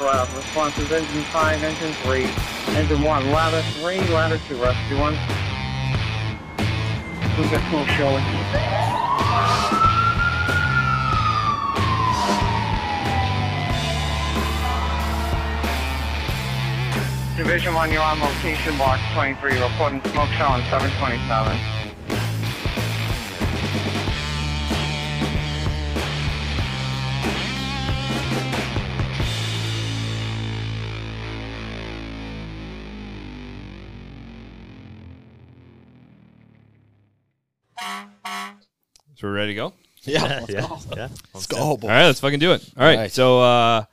route. Responses engine 5, engine 3, engine 1, ladder 3, ladder 2, rescue 1. We've got smoke showing. Division 1, you're on location, box 23, reporting smoke showing 727. Ready to go. Yeah, yeah, yeah. let's go. All right, let's fucking do it. All right. Right. So, uh,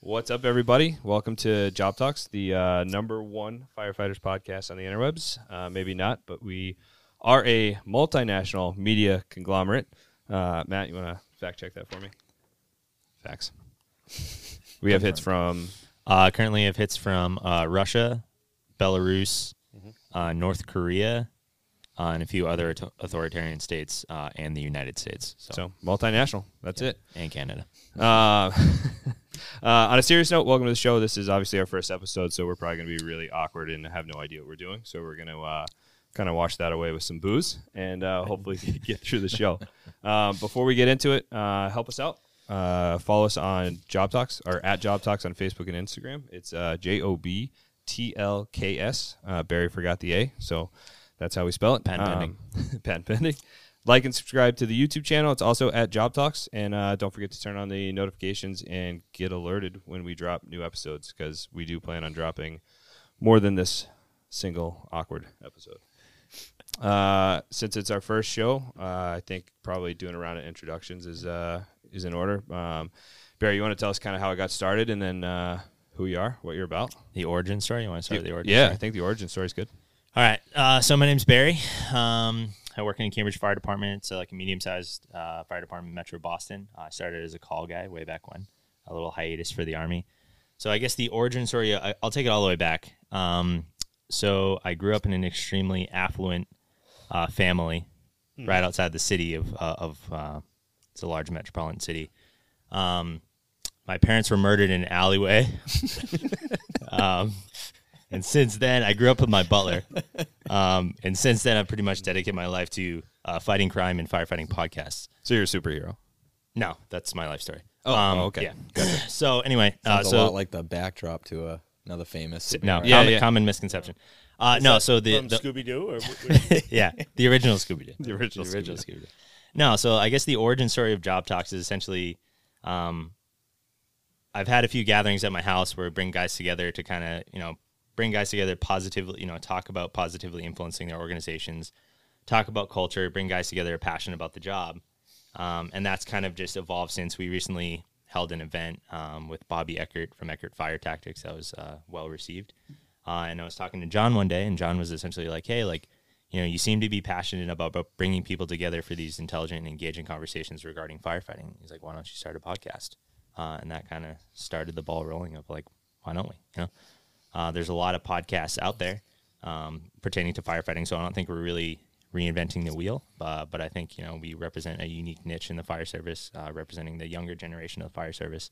what's up, everybody? Welcome to Job Talks, the uh, number one firefighters podcast on the interwebs. Uh, maybe not, but we are a multinational media conglomerate. Uh, Matt, you want to fact check that for me? Facts. We have hits from Uh, currently, have hits from uh, Russia, Belarus, uh, North Korea, uh, and a few other authoritarian states, uh, and the United States. So, so multinational. That's it. and Canada. Uh, uh, on a serious note, welcome to the show. This is obviously our first episode, so we're probably going to be really awkward and have no idea what we're doing. So we're going to uh, kind of wash that away with some booze and uh, hopefully get through the show. Um, before we get into it, uh, help us out. Uh, follow us on Job Talks or at Job Talks on Facebook and Instagram. It's uh, J O B T L K S. Uh, Barry forgot the A, so that's how we spell it. Patent pending. Um, patent pending. Like and subscribe to the YouTube channel. It's also at Job Talks, and uh, don't forget to turn on the notifications and get alerted when we drop new episodes because we do plan on dropping more than this single awkward episode. Uh, since it's our first show, uh, I think probably doing a round of introductions is uh, is in order. Um, Barry, you want to tell us kind of how it got started, and then uh, who you are, what you're about? The origin story. You want to start with the origin? yeah, story? I think the origin story is good. All right. Uh, so my name's Barry. Um, I work in the Cambridge Fire Department. It's uh, like a medium-sized uh, fire department in Metro Boston. I started as a call guy way back when. A little hiatus for the Army. So I guess the origin story. I, I'll take it all the way back. Um, so I grew up in an extremely affluent uh, family, right outside the city of uh, of. Uh, it's a large metropolitan city. Um, my parents were murdered in an alleyway. um, and since then, I grew up with my butler. Um, and since then, I've pretty much dedicated my life to uh, fighting crime and firefighting podcasts. So you're a superhero. No, that's my life story. Oh, Um, oh, okay. Yeah. So anyway, uh, Sounds a so lot like the backdrop to a, another famous. no. Yeah, common, yeah. common misconception. Uh, no, so the, the Scooby Doo, or yeah, the original Scooby Doo. The original the original Scooby-Doo. Scooby Doo. No, so I guess the origin story of Job Talks is essentially, um, I've had a few gatherings at my house where we bring guys together to kind of you know bring guys together positively, you know, talk about positively influencing their organizations, talk about culture, bring guys together passionate about the job, um, and that's kind of just evolved since we recently held an event um, with Bobby Eckert from Eckert Fire Tactics that was uh, well received. Uh, and I was talking to John one day, and John was essentially like, "Hey, like, you know, you seem to be passionate about, about bringing people together for these intelligent and engaging conversations regarding firefighting." He's like, "Why don't you start a podcast?" Uh, and that kind of started the ball rolling of like, "Why don't we?" You know, uh, there's a lot of podcasts out there um, pertaining to firefighting, so I don't think we're really reinventing the wheel. Uh, but I think you know we represent a unique niche in the fire service, uh, representing the younger generation of the fire service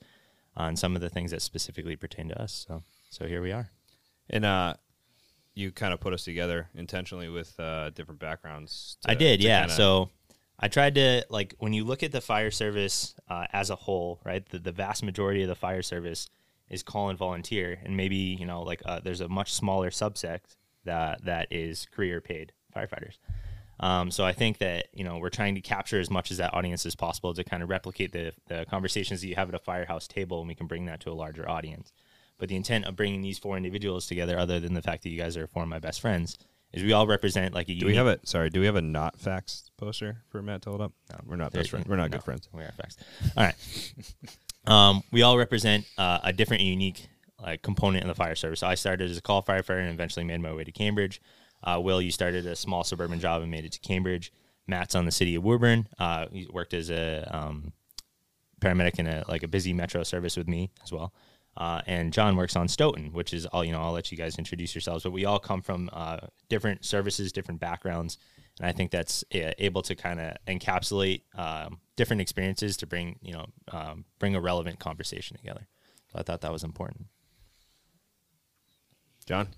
on some of the things that specifically pertain to us. So, so here we are. And uh, you kind of put us together intentionally with uh, different backgrounds. to- I did, yeah. kinda- So I tried to like when you look at the fire service uh, as a whole, right? The, the vast majority of the fire service is call and volunteer, and maybe you know like uh, there's a much smaller subset that that is career paid firefighters. Um, so I think that you know we're trying to capture as much as that audience as possible to kind of replicate the the conversations that you have at a firehouse table, and we can bring that to a larger audience. But the intent of bringing these four individuals together, other than the fact that you guys are four of my best friends, is we all represent like a do we have a Sorry, do we have a not facts poster for Matt to hold up? No, we're not best friends. We're not no, good friends. We are facts. All right. um, we all represent uh, a different, unique like component in the fire service. So I started as a call firefighter and eventually made my way to Cambridge. Uh, Will, you started a small suburban job and made it to Cambridge. Matt's on the city of Woburn. Uh, he worked as a um, paramedic in a like a busy metro service with me as well. Uh, and John works on Stoughton, which is all you know. I'll let you guys introduce yourselves, but we all come from uh, different services, different backgrounds, and I think that's uh, able to kind of encapsulate um, different experiences to bring you know um, bring a relevant conversation together. So I thought that was important. John.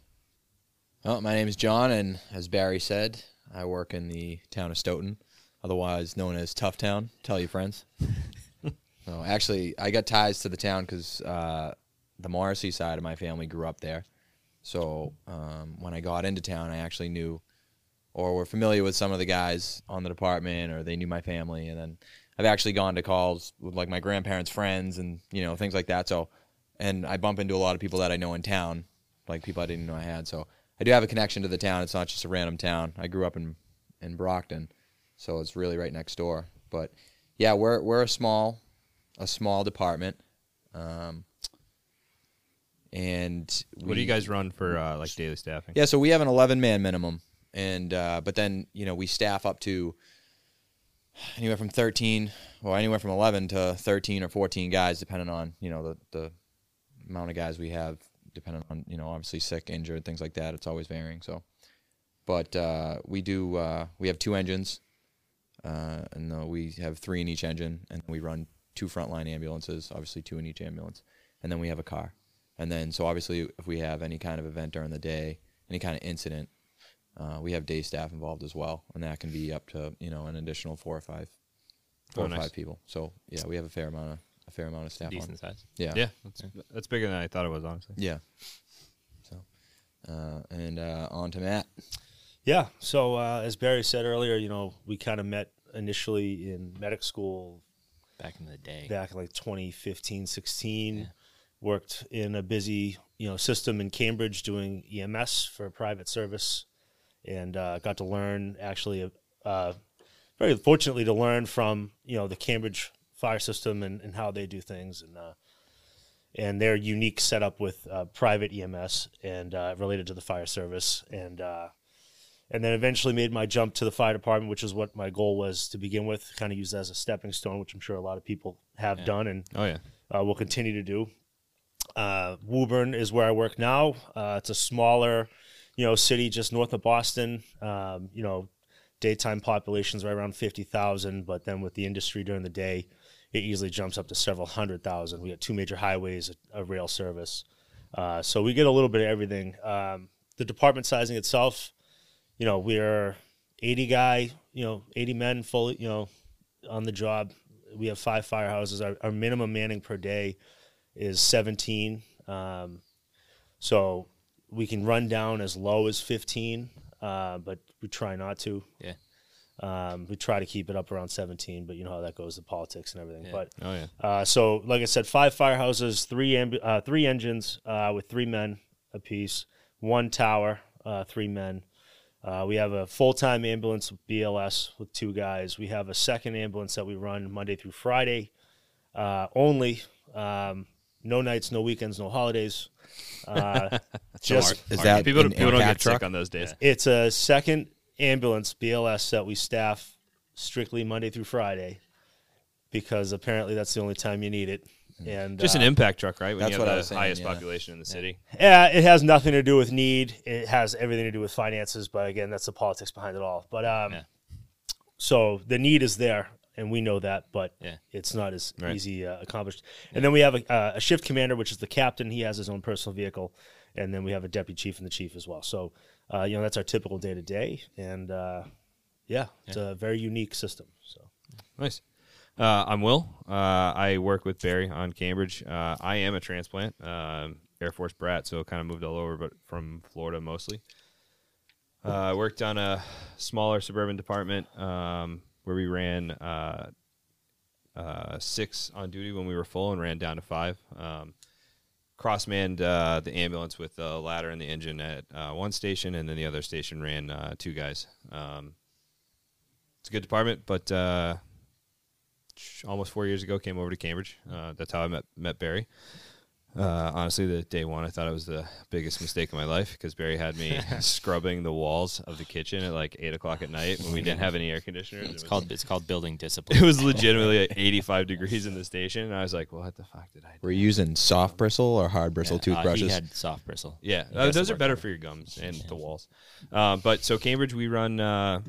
Oh, my name is John, and as Barry said, I work in the town of Stoughton, otherwise known as Tough Town. Tell your friends. no, actually, I got ties to the town because uh, the Morrissey side of my family grew up there. So um, when I got into town, I actually knew or were familiar with some of the guys on the department, or they knew my family. And then I've actually gone to calls with like my grandparents' friends, and you know things like that. So, and I bump into a lot of people that I know in town, like people I didn't know I had. So I do have a connection to the town. It's not just a random town. I grew up in in Brockton, so it's really right next door. But yeah, we're we're a small a small department. Um, and What do you guys run for uh, like daily staffing? yeah, so we have an 11 man minimum, and uh, but then you know we staff up to anywhere from 13, well anywhere from 11 to 13 or 14 guys, depending on you know the the amount of guys we have, depending on you know obviously sick, injured, things like that. It's always varying. So, but uh, we do uh, we have two engines, uh, and uh, we have three in each engine, and we run two frontline ambulances, obviously two in each ambulance, and then we have a car. And then, so obviously, if we have any kind of event during the day, any kind of incident, uh, we have day staff involved as well, and that can be up to you know an additional four or five, four Oh, or nice. five people. So yeah, we have a fair amount of a fair amount of staff. on. Decent size. Yeah, Yeah, that's, that's bigger than I thought it was, honestly. yeah. So, uh, and uh, on to Matt. Yeah. So uh, as Barry said earlier, you know, we kind of met initially in medic school Back in the day. back in like 2015, 16. Worked in a busy, you know, system in Cambridge doing EMS for a private service, and uh, got to learn actually, uh, very fortunately to learn from you know the Cambridge fire system and, and how they do things and uh, and their unique setup with uh, private EMS and uh, related to the fire service and uh, and then eventually made my jump to the fire department, which is what my goal was to begin with. Kind of use as a stepping stone, which I'm sure a lot of people have done and Oh yeah. uh, will continue to do. Uh, Woburn is where I work now. Uh, it's a smaller, you know, city just north of Boston. Um, you know, daytime populations right around fifty thousand, but then with the industry during the day, it easily jumps up to several hundred thousand. We got two major highways, a, a rail service, uh, so we get a little bit of everything. Um, the department sizing itself, you know, we're eighty guy, you know, eighty men fully, you know, on the job. We have five firehouses. Our, our minimum manning per day is 17. Um, so we can run down as low as 15, uh, but we try not to. Yeah. Um, we try to keep it up around 17, but you know how that goes, the politics and everything. Yeah. But Oh yeah. uh, so, like I said, five firehouses, three ambu- uh, three engines uh, with three men apiece, one tower, uh, three men. Uh, we have a full time ambulance with BLS with two guys. We have a second ambulance that we run Monday through Friday uh, only. Um, no nights, no weekends, no holidays. Uh, just Is that people an people don't get impact sick truck? on those days. it's a second ambulance BLS that we staff strictly Monday through Friday because apparently that's the only time you need it. And Just an uh, impact truck, right? When That's you what I was the saying, highest yeah. population in the city. Yeah, it has nothing to do with need. It has everything to do with finances. But again, that's the politics behind it all. But um, Yeah. so the need is there, and we know that, but Yeah. it's not as Right. easy uh, accomplished. And then we have a, uh, a shift commander, which is the captain. He has his own personal vehicle, and then we have a deputy chief and the chief as well. So uh, you know that's our typical day to day, and uh, yeah, it's a very unique system. So Nice. Uh, I'm Will. Uh, I work with Barry on Cambridge. Uh, I am a transplant, um, Air Force brat, so kind of moved all over, but from Florida mostly. Uh, I worked on a smaller suburban department um, where we ran uh, uh, six on duty when we were full and ran down to five. Um, cross-manned uh, the ambulance with the ladder and the engine at uh, one station, and then the other station ran uh, two guys. Um, it's a good department, but uh, almost four years ago came over to Cambridge. Uh, that's how I met met Barry. Uh, honestly, the day one, I thought it was the biggest mistake of my life because Barry had me scrubbing the walls of the kitchen at like eight o'clock at night when we didn't have any air conditioners. It's It was- called it's called building discipline. It was legitimately like 85 degrees in the station, and I was like, "What the fuck did I do?" We're using soft bristle or hard bristle Uh, toothbrushes. he had soft bristle. Yeah, uh, those are work better on for your gums and the walls. Uh, but so Cambridge, we run uh,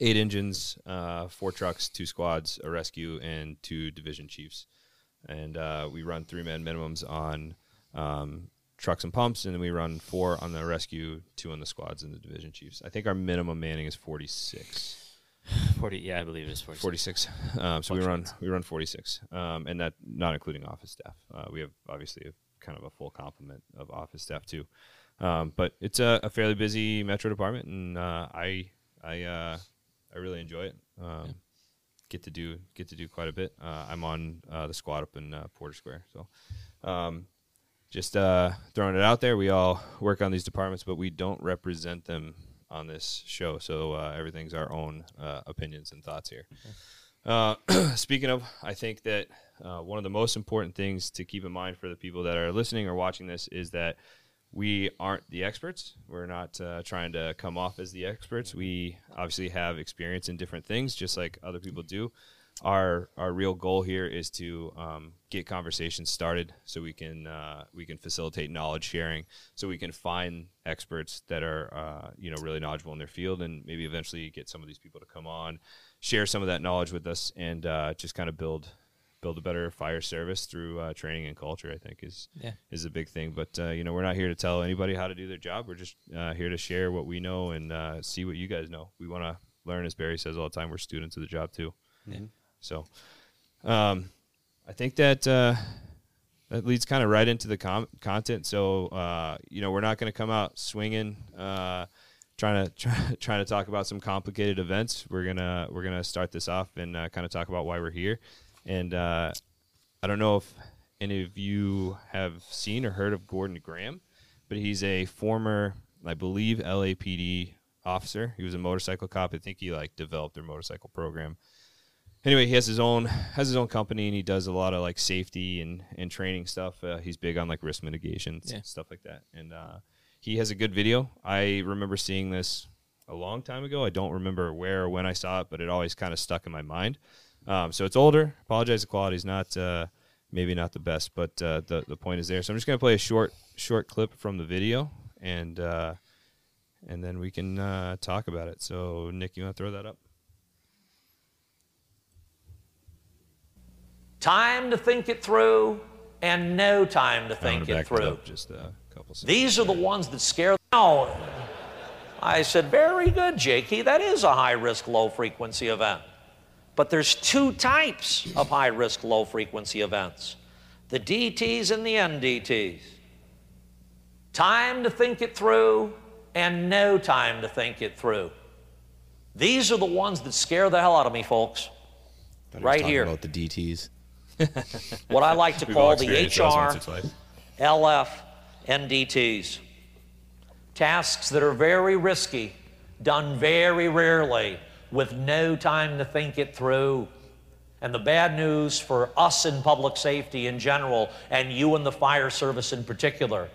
eight engines, uh, four trucks, two squads, a rescue, and two division chiefs. And uh, we run three man minimums on um, trucks and pumps, and then we run four on the rescue, two on the squads, and the division chiefs. I think our minimum manning is forty six. Forty, yeah, I believe it is forty. 46 um, so we run we run 46 um, and that not including office staff uh, we have obviously a, kind of a full complement of office staff too um, but it's a, a fairly busy metro department and uh, i i uh, i really enjoy it um, get to do get to do quite a bit. Uh, i'm on uh, the squad up in uh, porter square so um, just uh, throwing it out there we all work on these departments but we don't represent them on this show so uh, everything's our own uh, opinions and thoughts here. Uh, speaking of i think that uh, one of the most important things to keep in mind for the people that are listening or watching this is that we aren't the experts. We're not uh, trying to come off as the experts. We obviously have experience in different things just like other people do. Our our real goal here is to um, get conversations started so we can uh, we can facilitate knowledge sharing so we can find experts that are uh, you know really knowledgeable in their field and maybe eventually get some of these people to come on share some of that knowledge with us and uh, just kind of build build a better fire service through uh, training and culture i think is Yeah. is a big thing but uh, you know we're not here to tell anybody how to do their job we're just uh, here to share what we know and uh, see what you guys know we want to learn as barry says all the time we're students of the job too so, um, I think that uh, that leads kind of right into the com- content. So, uh, you know, we're not going to come out swinging, uh, trying to try, trying to talk about some complicated events. We're gonna we're gonna start this off and uh, kind of talk about why we're here. And uh, I don't know if any of you have seen or heard of Gordon Graham, but he's a former, I believe, LAPD officer. He was a motorcycle cop. I think he like developed their motorcycle program anyway, he has his own has his own company and he does a lot of like safety and and training stuff. Uh, he's big on like risk mitigation Yeah. stuff like that. And uh, he has a good video. I remember seeing this a long time ago. I don't remember where or when I saw it, but it always kind of stuck in my mind. Um, so it's older. Apologize, the quality's not uh, maybe not the best, but uh, the the point is there. So I'm just gonna play a short short clip from the video and. Uh, and then we can uh, talk about it. So, Nick, you want to throw that up? Time to think it through and no time to think it through. up just a couple seconds. These are the ones that scare. No. I said, very good, Jakey. That is a high risk, low frequency event. But there's two types of high risk, low frequency events the DTs and the NDTs. Time to think it through and no time to think it through. These are the ones that scare the hell out of me, folks. Right here. about the DTs. What I like to call the HR once or twice. LF, NDTs. Tasks that are very risky, done very rarely, with no time to think it through. And the bad news for us in public safety in general, and you in the fire service in particular,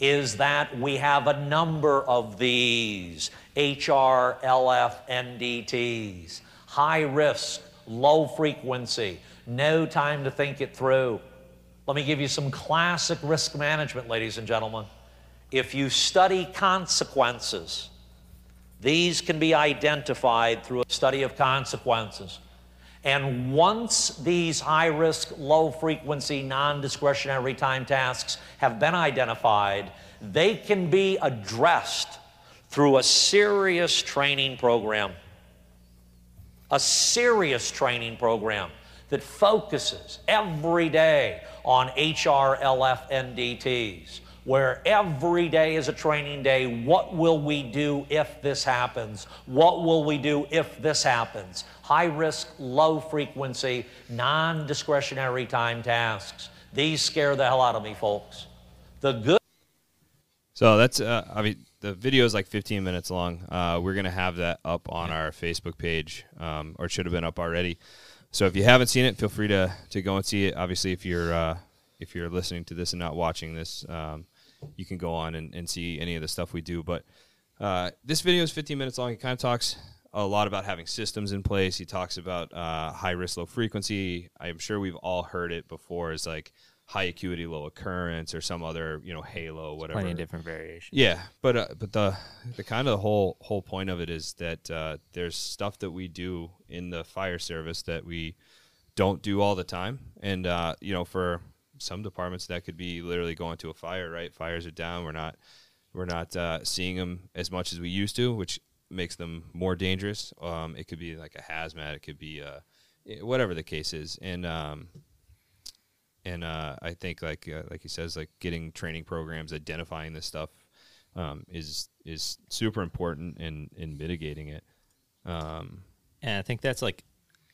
is that we have a number of these HR, LF, NDTs. High risk, low frequency, no time to think it through. Let me give you some classic risk management, ladies and gentlemen. If you study consequences, these can be identified through a study of consequences. And once these high risk, low frequency, non discretionary time tasks have been identified, they can be addressed through a serious training program a serious training program that focuses every day on HRLF NDTs, where every day is a training day. What will we do if this happens? What will we do if this happens? High risk, low frequency, non discretionary time tasks. These scare the hell out of me, folks. The good So that's uh, I mean the video is like 15 minutes long. Uh, we're gonna have that up on our Facebook page, um, or it should have been up already. So if you haven't seen it, feel free to to go and see it. Obviously, if you're uh, if you're listening to this and not watching this, um, you can go on and, and see any of the stuff we do. But uh, this video is 15 minutes long. He kind of talks a lot about having systems in place. He talks about uh, high risk, low frequency. I'm sure we've all heard it before. Is like high acuity, low occurrence, or some other you know halo, whatever. Plenty of different variations. Yeah, but uh, but the the kind of the whole whole point of it is that uh, there's stuff that we do in the fire service that we don't do all the time. And uh, you know, for some departments, that could be literally going to a fire. Right, fires are down. We're not we're not uh, seeing them as much as we used to, which makes them more dangerous. Um, it could be like a hazmat. It could be uh, eh, whatever the case is. And um, and uh, I think like uh, like he says, like getting training programs, identifying this stuff um, is is super important in in mitigating it. Um, And I think that's like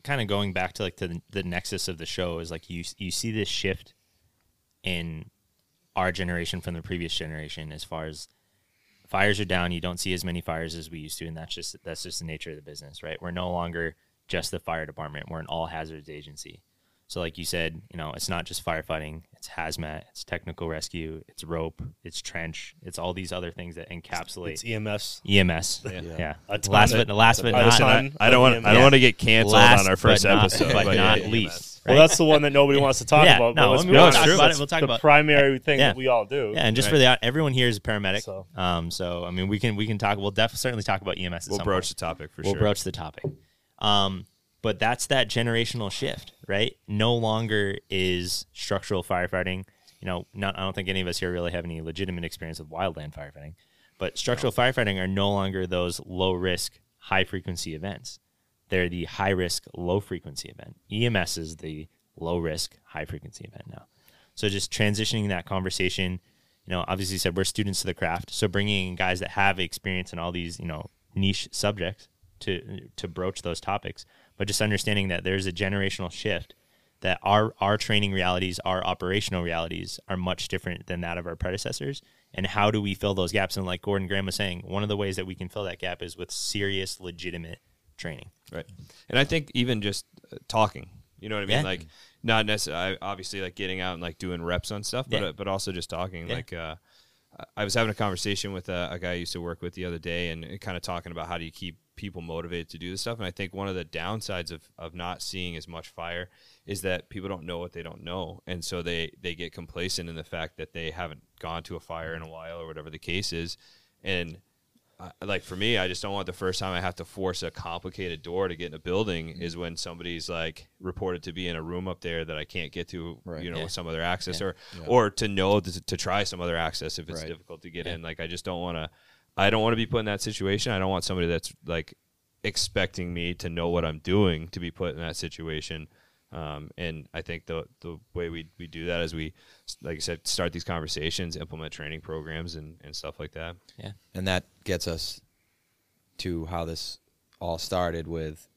kind of going back to like to the, the nexus of the show is like you you see this shift in our generation from the previous generation as far as fires are down you don't see as many fires as we used to and that's just that's just the nature of the business right? We're no longer just the fire department. We're an all hazards agency so like you said you know it's not just firefighting it's hazmat it's technical rescue it's rope it's trench it's all these other things that encapsulate It's EMS. EMS yeah, A ton. last but last but A not ton. I don't want I don't want to get canceled last on our first but not- episode, but, but not yeah, least. Well, that's the one that nobody wants to talk Yeah, about. no, but let's I mean, be we'll honest, talk about it. We'll talk the about- primary thing Yeah. that we all do. Yeah, and just Right. for that, everyone here is a paramedic. So- Um, so I mean, we can we can talk. We'll definitely certainly talk about EMS. At We'll some broach point. the topic for we'll sure. broach the topic. Um, but that's that generational shift, right? No longer is structural firefighting. You know, not I don't think any of us here really have any legitimate experience with wildland firefighting, but structural firefighting are no longer those low risk, high frequency events. They're the high risk, low frequency event. EMS is the low risk, high frequency event now. So just transitioning that conversation, you know, obviously you said we're students of the craft, so bringing in guys that have experience in all these, you know, niche subjects to to broach those topics, but just understanding that there's a generational shift that our our training realities, our operational realities are much different than that of our predecessors. And how do we fill those gaps? And like Gordon Graham was saying, one of the ways that we can fill that gap is with serious, legitimate training. Right. And I think even just uh, talking, you know what I mean? Yeah. Like not necessarily obviously like getting out and like doing reps on stuff, but Yeah. uh, but also just talking. Yeah. Like uh, I was having a conversation with a, a guy I used to work with the other day, and kind of talking about how do you keep people motivated to do this stuff. And I think one of the downsides of of not seeing as much fire is that people don't know what they don't know, and so they they get complacent in the fact that they haven't gone to a fire in a while or whatever the case is, and I- like for me, I just don't want the first time I have to force a complicated door to get in a building is when somebody's like reported to be in a room up there that I can't get to, Right. you know, Yeah. with some other access Yeah. or or to know to, to try some other access if it's Right. difficult to get Yeah. in. Like I just don't want to. I don't want to be put in that situation. I don't want somebody that's like expecting me to know what I'm doing to be put in that situation. Um, and I think the the way we, we do that is we, like I said, start these conversations, implement training programs, and, and stuff like that. Yeah. and that gets us to how this all started with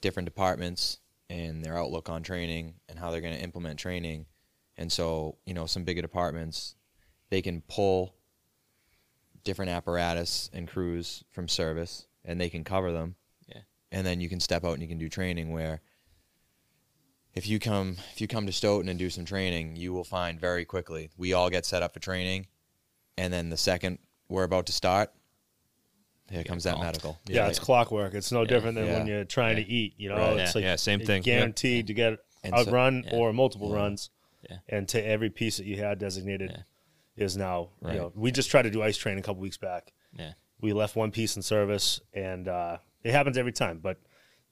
different departments and their outlook on training and how they're going to implement training and so you know some bigger departments they can pull different apparatus and crews from service and they can cover them Yeah. and then you can step out and you can do training where if you come if you come to Stoughton and do some training, you will find very quickly we all get set up for training, and then the second we're about to start, here comes that call. medical. Yeah, it's clockwork. It's no different than when you're trying Yeah. to eat. You know, Right. it's Yeah. like Yeah, same thing. Yeah. Guaranteed to get And a so- run yeah. or multiple Yeah. runs, Yeah. and to every piece that you had designated Yeah. Is now. Right. You know, we just tried to do ice training a couple weeks back. Yeah. We left one piece in service, and uh, it happens every time. But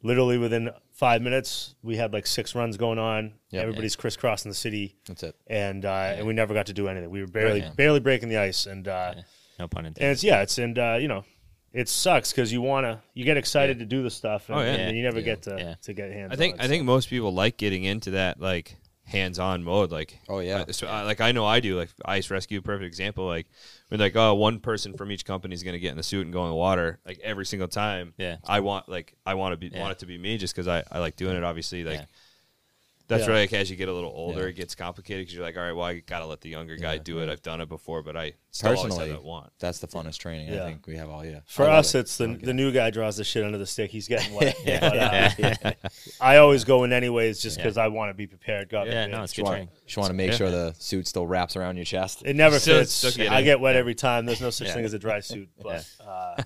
literally within five minutes, we had like six runs going on. Yep. Everybody's crisscrossing the city, That's it. and uh, and we never got to do anything. We were barely Right. barely breaking the ice, and uh, Yeah. No pun intended. and it's yeah, it's and uh, you know, it sucks because you wanna you get excited to do the stuff, and, Oh, yeah. and you never Yeah. get to Yeah. to get hands. I think on I think most people like getting into that like hands-on mode. Like Oh, yeah. uh, so, uh, like I know I do. Like ice rescue, perfect example. Like when like oh one person from each company is going to get in the suit and go in the water. Like every single time. Yeah. I want like I want to be Yeah. want it to be me just because I I like doing it. Obviously like. Yeah. That's Yeah. right. Like as you get a little older, Yeah. it gets complicated because you're like, all right, well, I gotta let the younger guy do it. I've done it before, but I still always have Personally, want. that's the funnest training Yeah. I think we have all year. For us, it. it's the Okay. the new guy draws the shit under the stick. He's getting wet. Yeah. But, uh, I always go in anyways just Yeah. because I want to be prepared. God yeah, forbid. no, it's Just good want, training. just want to make Yeah. sure the suit still wraps around your chest. It never Still- fits. I get wet every time. There's no such Yeah. thing as a dry suit, but uh,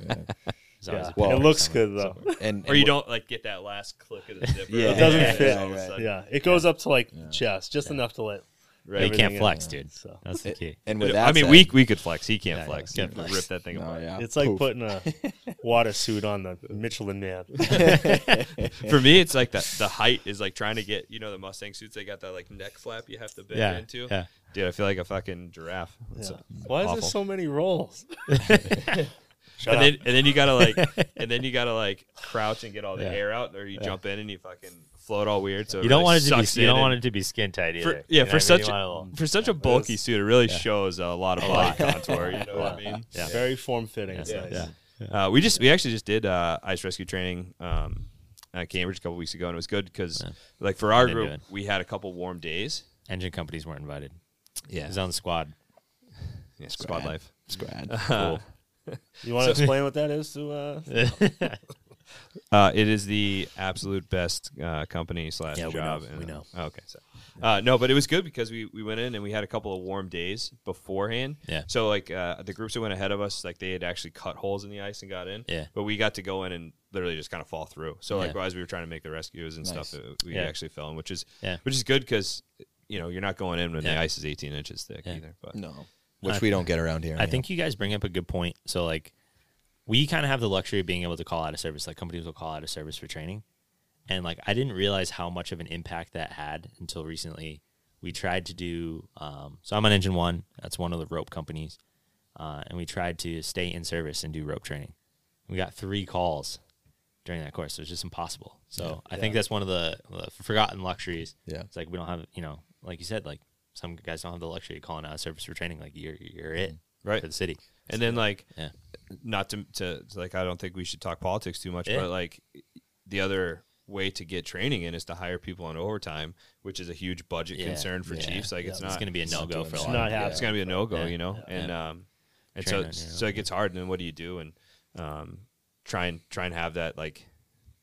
There's always yeah. a Well, it looks good though. And, Or you don't like get that last click of the zipper. Yeah. It doesn't Yeah, fit. right, right. Yeah, it goes up to like chest, just enough to let Right. you can't flex, in. dude. So That's the key. And with that, I mean, said- we we could flex. He can't Yeah, flex. can't flex. Rip that thing No, apart. yeah. it's like Poof. putting a water suit on the Michelin Man. For me, it's like the the height is like trying to get you know the Mustang suits. They got that like neck flap you have to bend Yeah, into. yeah. Dude, I feel like a fucking giraffe. It's, Yeah. Why is there so many rolls? Shut and up. then and then you gotta like and then you gotta like crouch and get all the Yeah. air out, or you jump in and you fucking float all weird. So You don't really want it to be. You don't want it to be skin tight either. for, yeah, You know for what I mean? such a, little- for such a bulky It's- suit, it really shows a lot of body contour. You know what I mean? Yeah. Very form fitting. It's Yeah. Yeah. Uh, we just we actually just did uh, ice rescue training um, at Cambridge a couple weeks ago, and it was good because like for our group, we had a couple warm days. Engine companies weren't invited. Yeah, It was on the squad. yeah squad life. Squad. Uh, You want to explain what that is to? Uh, Uh, it is the absolute best uh, company slash Yeah, we job. know, and- we know. oh, okay, so uh, no, but it was good because we, we went in and we had a couple of warm days beforehand. Yeah. So like uh, the groups that went ahead of us, like they had actually cut holes in the ice and got in. Yeah. But we got to go in and literally just kind of fall through. So like Yeah. as we were trying to make the rescues and Nice. stuff, we Yeah. actually fell in, which is Yeah. which is good because you know you're not going in when the ice is 18 inches thick Yeah. either. But no, which we don't get around here. I think you guys bring up a good point. So like, we kind of have the luxury of being able to call out of service. Like companies will call out of service for training, and like I didn't realize how much of an impact that had until recently. We tried to do. Um, so I'm on Engine One. That's one of the rope companies, uh, and we tried to stay in service and do rope training. We got three calls during that course. So was just impossible. So I think that's one of the, the forgotten luxuries. Yeah. It's like we don't have, you know, like you said, like some guys don't have the luxury of calling out of service for training. Like you're you're it Right. for the city. And then like, Yeah. not to, to to, like, I don't think we should talk politics too much, Yeah. but like, the other way to get training in is to hire people on overtime, which is a huge budget Yeah. concern for Yeah. Chiefs. Like, Yeah. it's It's not It's going to be a no go doing for a lot. Not of happening. it's gonna be a no go, Yeah. you know, Yeah. and Yeah. um, and Train so on so it gets hard. And then what do you do? And um, try and try and have that like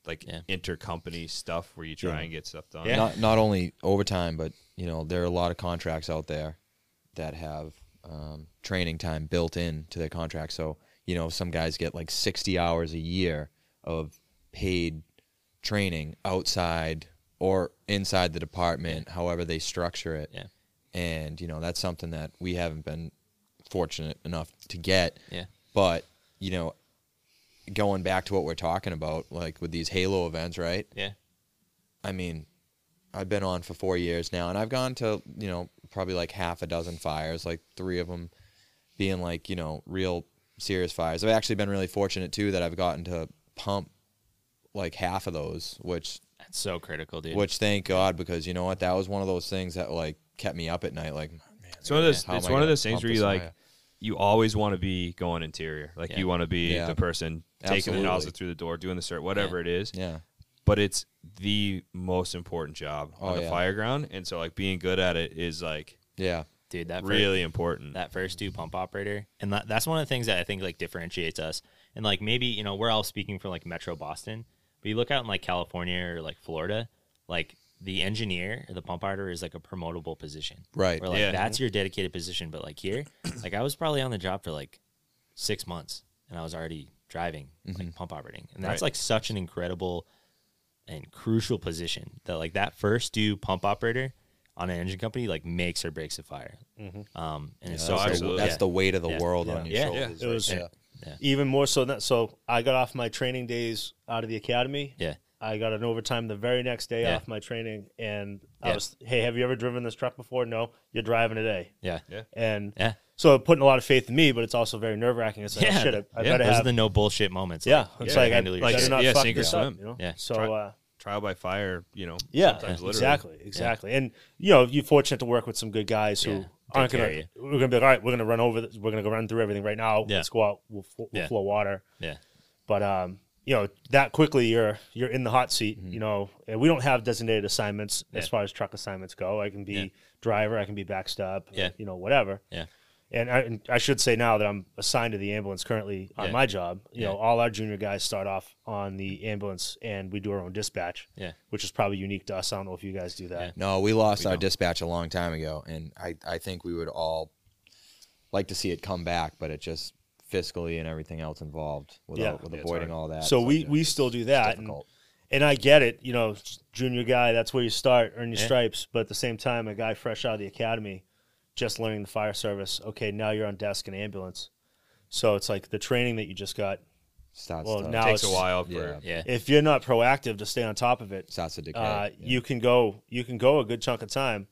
like Yeah. intercompany stuff where you try Yeah. and get stuff done. Yeah. not not only overtime, but you know there are a lot of contracts out there that have um, training time built in to their contract. So you know some guys get like sixty hours a year of paid training outside or inside the department, however they structure it. Yeah. And you know that's something that we haven't been fortunate enough to get. Yeah. But you know, going back to what we're talking about, like with these Halo events, right? Yeah. I mean, I've been on for four years now, and I've gone to you know probably like half a dozen fires, like three of them being like you know real serious fires. I've actually been really fortunate too that I've gotten to pump like half of those, which That's so critical, dude. which thank God because you know what that was one of those things that like kept me up at night. Like, man, It's one of those. It's one of those things where you like. fire? You always want to be going interior. Like Yeah. you want to be Yeah. the person taking Absolutely. the nozzle through the door, doing the cert, whatever it is. Yeah, But it's the most important job Oh, on the yeah. fire ground, and so like being good at it is like yeah, dude, that really important. that first two pump operator, and that, that's one of the things that I think like differentiates us. And like maybe you know we're all speaking for like Metro Boston, but you look out in like California or like Florida, like the engineer or the pump operator is like a promotable position. right. Where like Yeah. that's mm-hmm. your dedicated position, but like here, like I was probably on the job for like six months, and I was already driving like mm-hmm. pump operating, and that's Right. like such an incredible and crucial position that like that first due pump operator on an engine company like makes or breaks a fire. Mm-hmm. Um, and it's so that's, the, that's yeah. the weight of the Yeah. world Yeah. on your Yeah. shoulders. It was- right there. even more so than that. So I got off my training days out of the academy. yeah. I got an overtime the very next day Yeah. off my training, and I Yeah. was, hey, have you ever driven this truck before? No, you're driving today, Yeah. yeah, and Yeah. so putting a lot of faith in me, but it's also very nerve wracking. It's like, Yeah. oh, shit, I, I Yeah, better Those have, are the no bullshit moments. yeah, like, it's yeah, like I handle like, better yourself. not yeah, fuck sink or this up, swim. you know? Yeah. So Try- uh, Trial by fire, you know. yeah, sometimes literally. exactly, exactly, and you know, you're fortunate to work with some good guys who Yeah. aren't gonna. of We're gonna be like, all right, we're gonna run over. This, we're gonna go run through everything right now. Yeah. Let's go out. We'll, fl- we'll flow water. Yeah. but um, you know that quickly you're you're in the hot seat. Mm-hmm. You know, and we don't have designated assignments as far as truck assignments go. I can be Yeah. driver, I can be backstop, Yeah. you know, whatever. Yeah. And I, and I should say now that I'm assigned to the ambulance currently on Yeah. my job. You know, all our junior guys start off on the ambulance, and we do our own dispatch. Yeah. which is probably unique to us. I don't know if you guys do that. Yeah. No, we lost We our don't. dispatch a long time ago, and I, I think we would all like to see it come back, but it just fiscally and everything else involved without Yeah. with Yeah, avoiding all that. So it's we like, we still do that, and and I get it. You know, junior guy, that's where you start, earn your Yeah. stripes. But at the same time, a guy fresh out of the academy, just learning the fire service. Okay, now you're on desk and ambulance. So it's like the training that you just got. Starts Well, to, now takes a while for yeah. Yeah. If you're not proactive to stay on top of it, starts to decay. uh, yeah. you can go you can go a good chunk of time,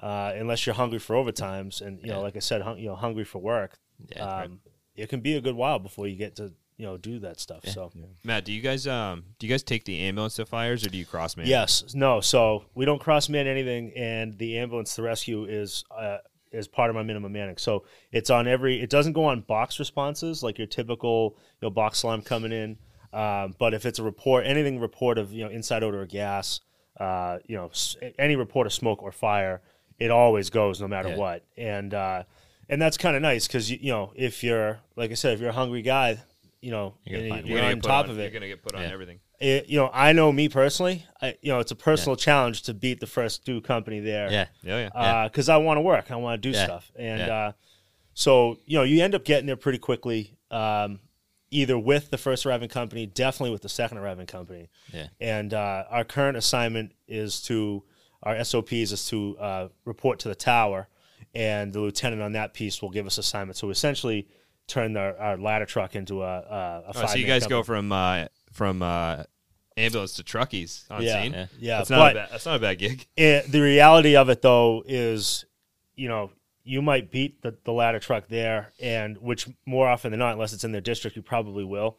uh, unless you're hungry for overtimes and you know, like I said, hun- you know, hungry for work. Yeah, um, It can be a good while before you get to you know do that stuff. So Matt, do you guys um do you guys take the ambulance to fires or do you cross man? yes, no. So we don't cross man anything, and the ambulance, the rescue is. Uh, is part of my minimum manning, so it's on every. It doesn't go on box responses like your typical, you know, box alarm coming in. Um, but if it's a report, anything report of you know inside odor of gas, uh, you know, s- any report of smoke or fire, it always goes no matter Yeah. what. And uh, and that's kind of nice because you, you know if you're like I said, if you're a hungry guy, you know, You're gonna you're, You're on get put top on- of it, You're gonna get put on Yeah. everything. it. You know, I know me personally. I, you know, it's a personal challenge to beat the first due company there Yeah. Yeah, yeah. because I want to work. I want to do Yeah. stuff, and Yeah. uh, so you know you end up getting there pretty quickly. Um, either with the first arriving company, definitely with the second arriving company. Yeah. And uh, our current assignment is to our SOPs is to uh, report to the tower, and the lieutenant on that piece will give us assignment. So we essentially turn our, our ladder truck into a, a, a Oh, so you guys go from uh, from uh, ambulance to truckies on yeah, scene. yeah, Yeah. That's not but a bad, that's not a bad gig. it, the reality of it though is, you know, you might beat the, the ladder truck there, and which more often than not, unless it's in their district, you probably will.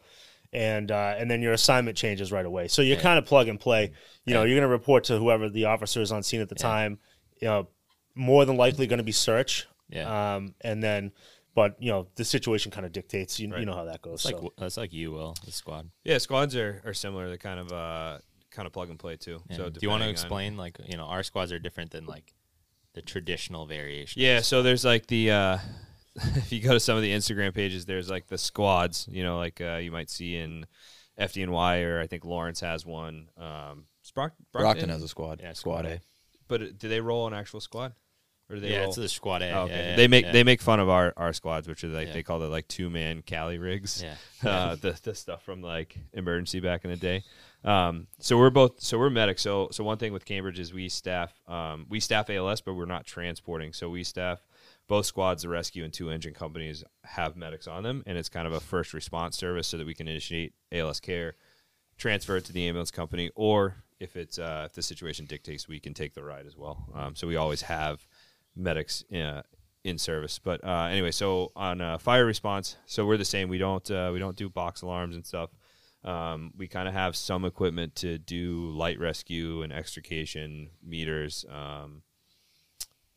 And uh, and then your assignment changes right away. So you Yeah. kind of plug and play. You know, you're going to report to whoever the officer is on scene at the Yeah. time. You know, more than likely going to be search. Yeah. Um, and then, but you know, the situation kind of dictates. You, Right. you know how that goes. It's like so. that's like you, Will, the squad. Yeah, squads are, are similar. They're kind of uh kind of plug and play too. Yeah. So do you want to depending on- explain like you know our squads are different than like the traditional variation? Yeah, so there's like the uh if you go to some of the Instagram pages, there's like the squads, you know, like uh, you might see in FDNY or I think Lawrence has one. Um, Sprock, Brockton has a squad. Yeah, squad squad A. but do they roll an actual squad, or do they yeah, roll? it's the squad A. Oh, okay. yeah, yeah, they make yeah. they make fun of our, our squads, which are like they call it like two man Cali rigs. Yeah. uh, the the stuff from like emergency back in the day. Um, so we're both so we're medics. So so one thing with Cambridge is we staff um, we staff ALS, but we're not transporting. So we staff both squads, the rescue and two engine companies have medics on them, and it's kind of a first response service so that we can initiate ALS care, transfer it to the ambulance company, or if it's uh, if the situation dictates, we can take the ride as well. Um, so we always have medics uh, in service. But uh, anyway, so on uh, fire response, so we're the same. We don't uh, we don't do box alarms and stuff. Um, we kind of have some equipment to do light rescue and extrication meters, um,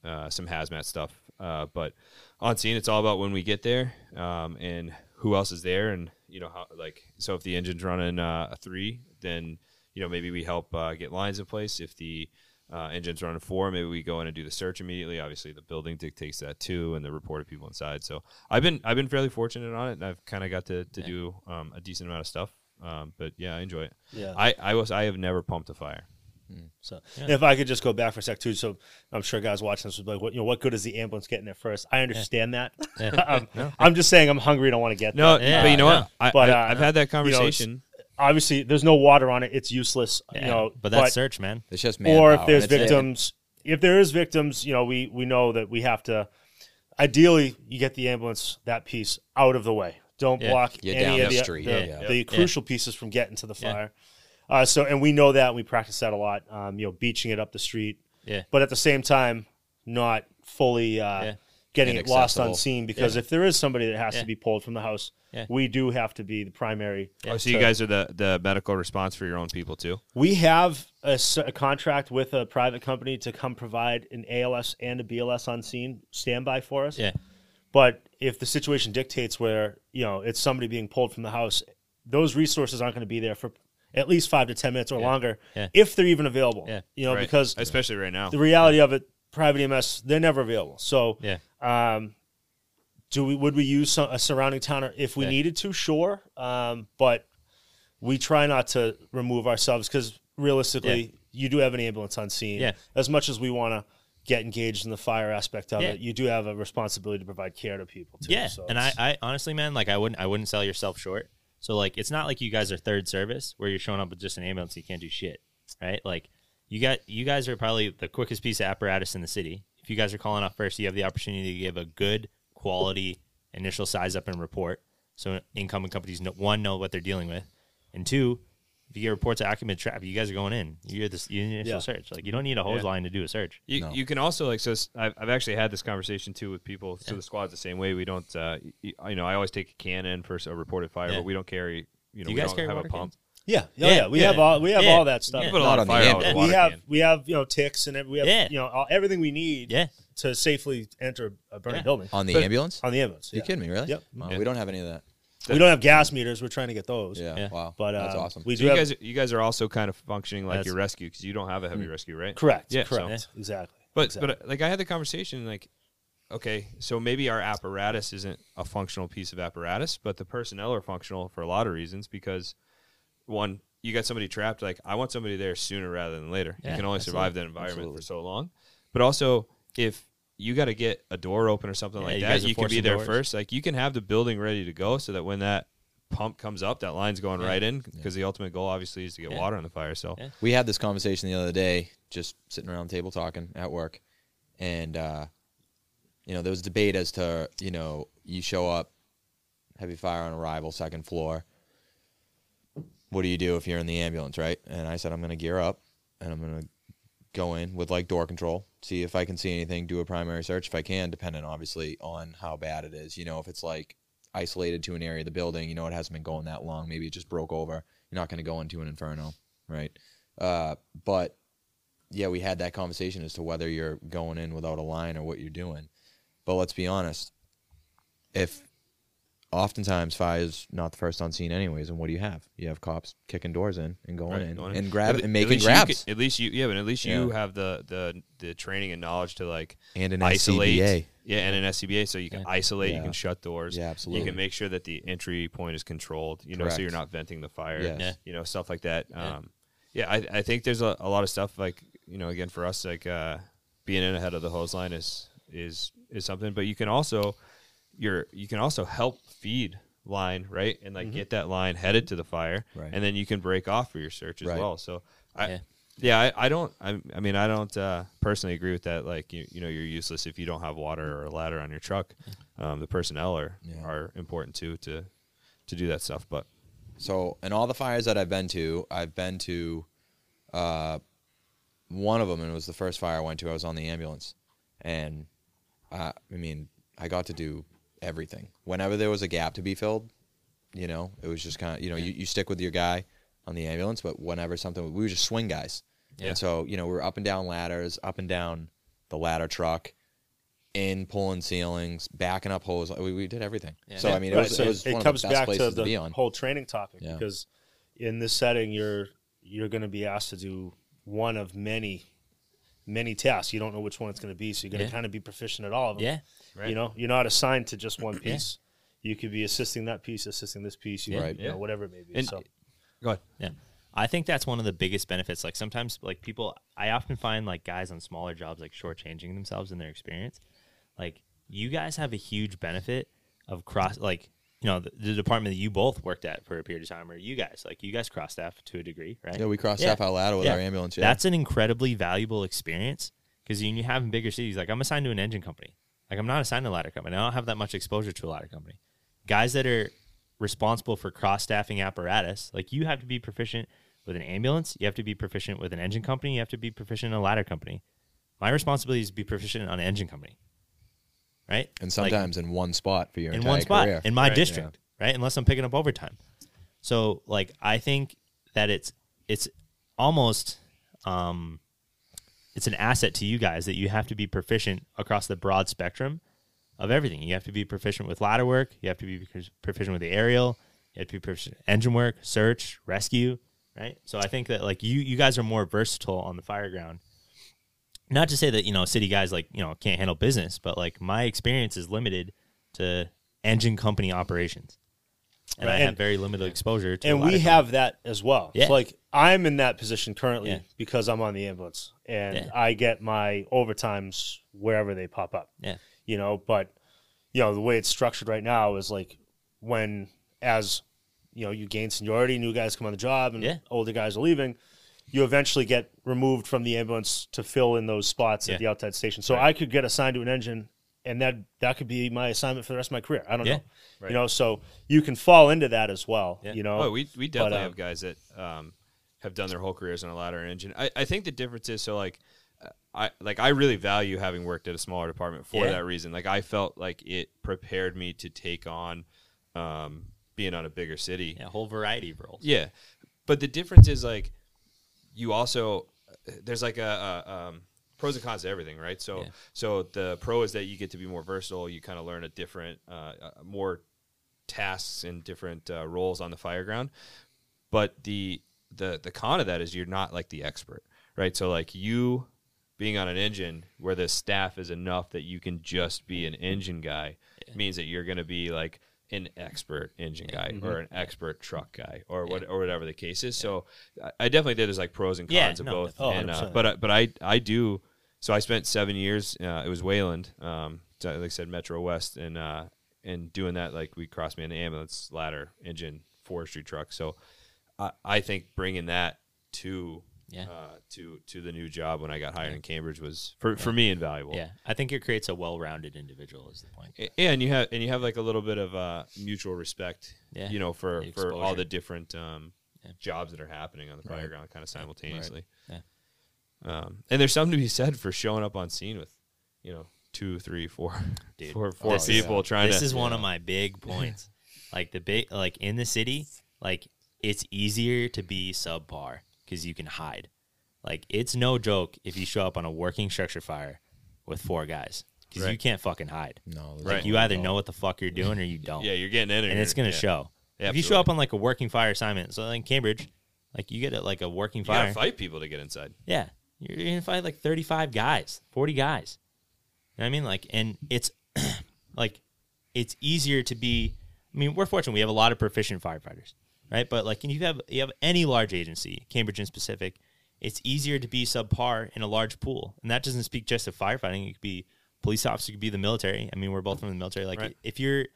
uh, some hazmat stuff. But on scene, it's all about when we get there um, and who else is there, and you know how like so if the engine's running a three, then you know maybe we help uh, get lines in place. If the uh, engine's running four, maybe we go in and do the search immediately. Obviously, the building dictates that too, and the report of people inside. So I've been I've been fairly fortunate on it, and I've kind of got to, to Yeah. do um, a decent amount of stuff. Um, but yeah, I enjoy it. Yeah. I I was I have never pumped a fire. So if I could just go back for a sec too, so I'm sure guys watching this would be like, what you know, what good is the ambulance getting there first? I understand that. I'm, I'm just saying I'm hungry. and I want to get No, there. Yeah, but you know no. what? I, But, I, uh, I've had that you know, conversation. Obviously, there's no water on it. It's useless. Yeah, You know, but that's search, man. It's just or if there's and it's- victims, if there is victims, you know, we we know that we have to. Ideally, you get the ambulance that piece out of the way. Don't Yeah. block You're any of the the, street, the, yeah. the Yeah. crucial pieces from getting to the Yeah. fire. Uh, so, and we know that and we practice that a lot. Um, you know, beaching it up the street, Yeah. but at the same time, not fully uh, Yeah. getting it lost on scene because Yeah. if there is somebody that has Yeah. to be pulled from the house, Yeah. we do have to be the primary. Oh, so you guys are the, the medical response for your own people too. We have a contract with a private company to come provide an ALS and a BLS on scene standby for us. Yeah. But if the situation dictates where you know it's somebody being pulled from the house, those resources aren't going to be there for at least five to ten minutes or Yeah. longer, Yeah. if they're even available. Yeah. You know, Right. because especially right now. the reality of it, private EMS, they're never available. So, Yeah. um, do we would we use a surrounding town if we Yeah. needed to? Sure, um, but we try not to remove ourselves because realistically, you do have an ambulance on scene. Yeah. As much as we want to get engaged in the fire aspect of Yeah. it, you do have a responsibility to provide care to people too. Yeah, So and I, I honestly, man, like I wouldn't, I wouldn't sell yourself short. So like it's not like you guys are third service where you're showing up with just an ambulance you can't do shit, right? Like you got you guys are probably the quickest piece of apparatus in the city. If you guys are calling off first, you have the opportunity to give a good quality initial size up and report. So incoming companies know, one know what they're dealing with, and two, if you get reports of active trap, you guys are going in. You're the, you're initial Yeah. search. Like you don't need a hose Yeah. line to do a search. You, No. you can also like so. s- I've, I've actually had this conversation too with people. So the squad's the same way. We don't, uh, y- you know, I always take a can in for a reported fire, Yeah. but we don't carry. You know, you we guys don't carry have a pump. cans? Yeah, Yeah, yeah, yeah. We yeah. have all we have Yeah. all that stuff. Yeah. We put a lot on of the fire ambulance. we have can. we have you know TICs and we have Yeah. you know all, everything we need Yeah, to safely enter a burning Yeah. building On the But- ambulance? on the ambulance. You kidding me? Really? Yep. Wow, Yeah. We don't have any of that. We don't have gas meters. We're trying to get those. Yeah. Yeah. Wow. But that's uh, awesome. We So you have, guys, you guys are also kind of functioning like your rescue because you don't have a heavy rescue, right? correct. Yeah, so- correct. Exactly. But exactly. but uh, like I had the conversation like, okay, so maybe our apparatus isn't a functional piece of apparatus, but the personnel are functional for a lot of reasons because one, you got somebody trapped. Like I want somebody there sooner rather than later. you can only survive that environment Absolutely. for so long. But also, if you got to get a door open or something Yeah, like you that, you can be there doors. first. Like you can have the building ready to go so that when that pump comes up, that line's going Yeah. right in because the ultimate goal obviously is to get Yeah. water on the fire. So Yeah. we had this conversation the other day, just sitting around the table talking at work, and uh, you know there was debate as to you know you show up, heavy fire on arrival, second floor. What do you do if you're in the ambulance, right? And I said I'm going to gear up, and I'm going to go in with like door control, see if I can see anything, do a primary search if I can, depending obviously on how bad it is. You know, if it's like isolated to an area of the building, you know, it hasn't been going that long, maybe it just broke over. You're not going to go into an inferno, right? Uh, but yeah, we had that conversation as to whether you're going in without a line or what you're doing. But let's be honest, if oftentimes fire is not the first on scene anyways, and what do you have? You have cops kicking doors in and going Right, in going in. and grab At- and making least you grabs can- at least you, yeah, but at least you Yeah. have the the the training and knowledge to like and an isolate. SCBA. Yeah, and an SCBA, so you can Yeah. isolate, you can shut doors. Yeah, absolutely You can make sure that the entry point is controlled. You know, so you're not venting the fire. Yes. Yeah. You know, stuff like that. Yeah. Um, yeah, I, I think there's a, a lot of stuff like you know, again for us, like uh, being in ahead of the hose line is is is something. But you can also you're you can also help feed line right and like get that line headed to the fire, Right. and then you can break off for your search as Right. well. So I. Yeah. Yeah, I, I don't. I, I mean, I don't uh, personally agree with that. Like, you, you know, you're useless if you don't have water or a ladder on your truck. Um, the personnel are Yeah. are important too to to do that stuff. But So, in all the fires that I've been to, I've been to uh, one of them, and it was the first fire I went to. I was on the ambulance, and uh, I mean, I got to do everything. Whenever there was a gap to be filled, you know, it was just kind of you know you, you stick with your guy on the ambulance, but whenever something, we were just swing guys, Yeah. and so you know we were up and down ladders, up and down the ladder truck. In pulling ceilings, backing up holes. we, we did everything. Yeah. So I mean, it Right, was, so it was one comes of the best back to the to whole training topic Yeah. because in this setting you're you're going to be asked to do one of many many tasks. You don't know which one it's going to be, so you're going to Yeah. kind of be proficient at all of them. Yeah. Right. You know, you're not assigned to just one Yeah. piece. You could be assisting that piece, assisting this piece, you, Right. you know, whatever it may be. And- so go ahead. Yeah. I think that's one of the biggest benefits. Like sometimes like people I often find like guys on smaller jobs like shortchanging themselves in their experience. Like you guys have a huge benefit of cross like you know, the, the department that you both worked at for a period of time, or you guys, like you guys cross staff to a degree, right? Yeah, we cross Yeah. staff out ladder with Yeah. our ambulance. Yeah. That's an incredibly valuable experience because you, you have in bigger cities. Like I'm assigned to an engine company. Like I'm not assigned to a ladder company. I don't have that much exposure to a ladder company. Guys that are responsible for cross staffing apparatus, like you have to be proficient with an ambulance. You have to be proficient with an engine company. You have to be proficient in a ladder company. My responsibility is to be proficient on an engine company, right? and Like, sometimes in one spot for your in entire one spot career. in my Right, district, right? Unless I'm picking up overtime. So like I think that it's it's almost um it's an asset to you guys that you have to be proficient across the broad spectrum of everything. You have to be proficient with ladder work, you have to be proficient with the aerial, you have to be proficient engine work, search, rescue, right? So I think that like you you guys are more versatile on the fire ground not to say that you know city guys like you know can't handle business but like my experience is limited to engine company operations and Right, i and- have very limited exposure to and we have that as well. Yeah. So like I'm in that position currently Yeah. because I'm on the ambulance and Yeah. I get my overtimes wherever they pop up. yeah You know, but you know, the way it's structured right now is like when as you know you gain seniority, new guys come on the job, and Yeah. older guys are leaving. You eventually get removed from the ambulance to fill in those spots at the outside station. So I could get assigned to an engine, and that that could be my assignment for the rest of my career. I don't Yeah. know, Right. you know. So you can fall into that as well. Yeah. You know, Oh, we we definitely um, have guys that um, have done their whole careers on a ladder engine. I, I think the difference is so like uh, I like I really value having worked at a smaller department for Yeah. that reason. Like I felt like it prepared me to take on um, being on a bigger city. Yeah, a whole variety of roles. Yeah, but the difference is like you also there's like a, a um, pros and cons to everything, right? So Yeah. so the pro is that you get to be more versatile. You kind of learn a different, uh, uh, more tasks and different uh, roles on the fire ground. But the the the con of that is you're not like the expert, right? So like you being on an engine where the staff is enough that you can just be an engine guy means that you're going to be like an expert engine guy or an expert truck guy or what or whatever the case is. So I- definitely did. There's like pros and Yeah, cons of no, both. Oh, and, uh, but I, but I I do. So I spent seven years. Uh, it was Wayland. Um, like I said, Metro West, and uh, and doing that like we crossed cross man ambulance ladder engine forestry truck. So I, I think bringing that to Yeah. uh, to to the new job when I got hired in Cambridge was for, for me invaluable. Yeah, I think it creates a well-rounded individual. Is the point? A- and you have and you have like a little bit of uh, mutual respect. Yeah. You know, for for all the different um, Yeah. jobs that are happening on the fire ground, kind of simultaneously. Yeah. Um, and there's something to be said for showing up on scene with, you know, two, three, four, Dude, four, four this is- people trying This to. is one of my big points. like the big, like in the city, like it's easier to be subpar because you can hide. Like it's no joke if you show up on a working structure fire with four guys because you can't fucking hide. No, there's Right. Like you either way. know what the fuck you're doing or you don't. yeah, you're getting in, and it's gonna yeah. show. Yeah, if you show up on like a working fire assignment, so in Cambridge, like you get it like a working You fire. gotta fight people to get inside. Yeah. You're going to fight like 35 guys, 40 guys. You know what I mean? Like, and it's like, it's easier to be. I mean, we're fortunate. We have a lot of proficient firefighters, right? But like, and you have you have any large agency, Cambridge in specific, it's easier to be subpar in a large pool, and that doesn't speak just to firefighting. It could be police officer, it could be the military. I mean, we're both from the military. Like, Right. if you're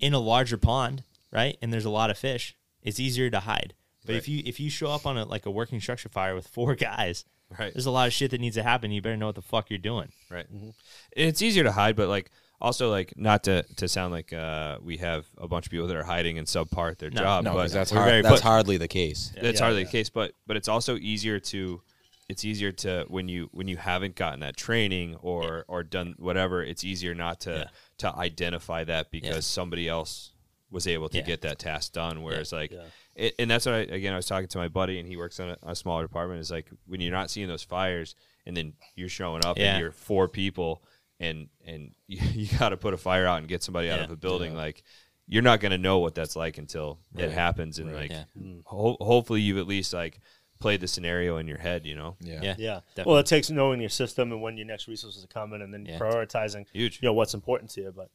in a larger pond, right, and there's a lot of fish, it's easier to hide. But if you if you show up on a like a working structure fire with four guys, Right. there's a lot of shit that needs to happen. You better know what the fuck you're doing. Right. And it's easier to hide, but like also like not to to sound like uh, we have a bunch of people that are hiding and subpar at their No. job. No, but that's hard, very- that's but- hardly the case. that's Yeah, hardly yeah. the case. But but it's also easier to it's easier to when you when you haven't gotten that training or or done whatever. It's easier not to Yeah. to identify that because Yeah. somebody else was able to Yeah. get that task done. Whereas like. Yeah. It, and that's what I again I was talking to my buddy and he works on a, a smaller department. Is like when you're not seeing those fires and then you're showing up Yeah. and you're four people and and you, you got to put a fire out and get somebody out of a building. Like you're not going to know what that's like until it happens. And like Yeah. ho- hopefully you've at least like played the scenario in your head. You know, Yeah. Yeah. Yeah. Definitely. Well, it takes knowing your system and when your next resources are coming, and then Yeah. prioritizing. Huge. You know what's important to you, but.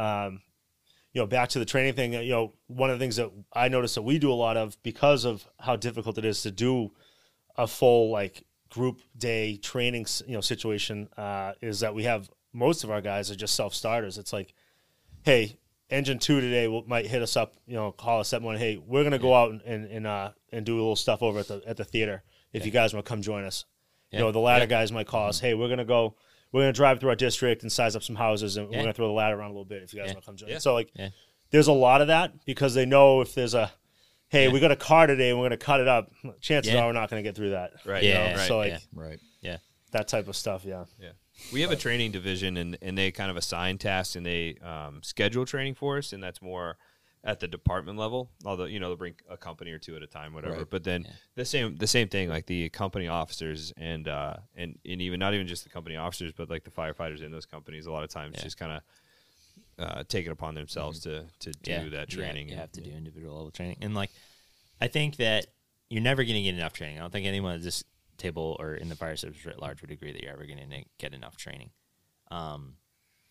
Um, you know, back to the training thing. You know, one of the things that I notice that we do a lot of because of how difficult it is to do a full like group day training, you know, situation uh, is that we have most of our guys are just self starters. It's like, hey, engine two today will, might hit us up, you know, call us up one. Hey, we're gonna go out and and and, uh, and do a little stuff over at the at the theater. If you guys want to come join us, you know, the ladder guys might call us. Hey, we're gonna go. We're gonna drive through our district and size up some houses, and Yeah. we're gonna throw the ladder around a little bit. If you guys Yeah. want to come join, Yeah. so like, Yeah. there's a lot of that because they know if there's a, hey, we got a car today and we're gonna cut it up. Chances Yeah. are we're not gonna get through that. right? You Yeah. know? right. So like Yeah. Right. Yeah. that type of stuff. Yeah. Yeah. We have a training division and, and they kind of assign tasks and they um, schedule training for us and that's more at the department level. Although, you know, they'll bring a company or two at a time, whatever. Right. But then Yeah. the same the same thing, like the company officers and uh and, and even not even just the company officers, but like the firefighters in those companies a lot of times Yeah. just kinda uh, take it upon themselves to, to do yeah. that training. You have to do individual level training. And like, I think that you're never going to get enough training. I don't think anyone at this table or in the fire service writ large would agree that you're ever going to get enough training. Um,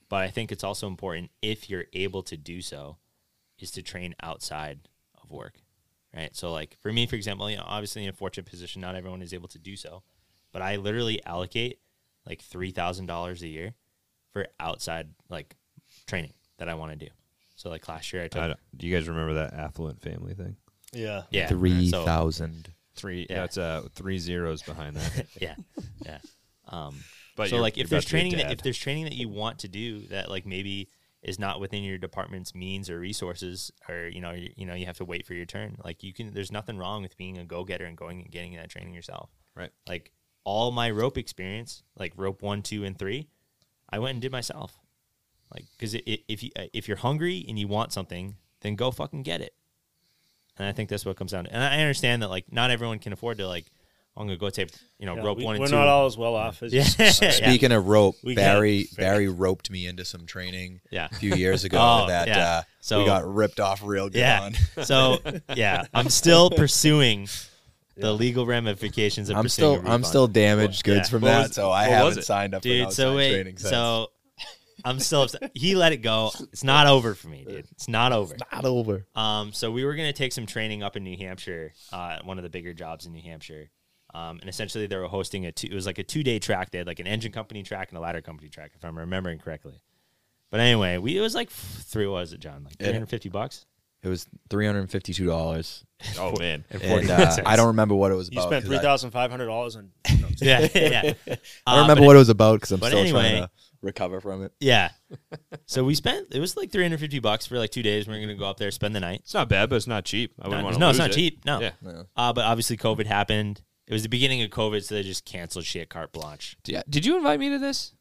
but I think it's also important if you're able to do so, is to train outside of work, right? So like for me, for example, you know, obviously in a fortunate position, not everyone is able to do so, but I literally allocate like three thousand dollars a year for outside like training that I want to do. So like last year I took I don't- you guys remember that affluent family thing? Yeah. yeah Three so- Three. Yeah. That's uh three zeros behind that. yeah, yeah. Um, But so like if there's about to be a training that if there's training that you want to do that like maybe is not within your department's means or resources or you know you, you know you have to wait for your turn. Like you can there's nothing wrong with being a go-getter and going and getting that training yourself. Right. like all my rope experience like rope one two and three i went and did myself. Like because if you uh, if you're hungry and you want something then go fucking get it. And i think that's what comes down to. And i understand that like not everyone can afford to like i'm gonna go take you know Yeah, rope we, one and we're two not all as well off as Yeah. you. Speaking of rope, We Barry. Barry roped me into some training Yeah. a few years ago Oh, that yeah. uh, So- we got ripped off real good Yeah. on. So yeah, I'm still pursuing the legal ramifications of I'm pursuing. still a I'm still damaged goods yeah. from What that, was- so I haven't it? signed up for dude. an So wait, training since. so I'm still upset. He let it go. It's not over for me, dude. It's not over. not over. Um, so we were gonna take some training up in New Hampshire, uh, one of the bigger jobs in New Hampshire. Um, and essentially they were hosting a two, it was like a two day track. They had like an engine company track and a ladder company track, if I'm remembering correctly. But anyway, we it was like three. What was it, John? Like Yeah. 350 bucks. It was three hundred and fifty two dollars, oh man. And and uh. I don't remember what it was You about. spent 'cause I- three thousand five hundred dollars on. Yeah, yeah. I Uh, don't remember what it was about because I'm still anyway- trying to recover from it. Yeah. So we spent it was like 350 bucks for like two days. We are gonna go up there, spend the night. It's not bad, but it's not cheap. I wouldn't No, want to no, it's not cheap. No. Yeah. No. Uh, but obviously COVID happened. It was the beginning of COVID, so they just canceled shit carte blanche. Yeah. Uh, did you invite me to this?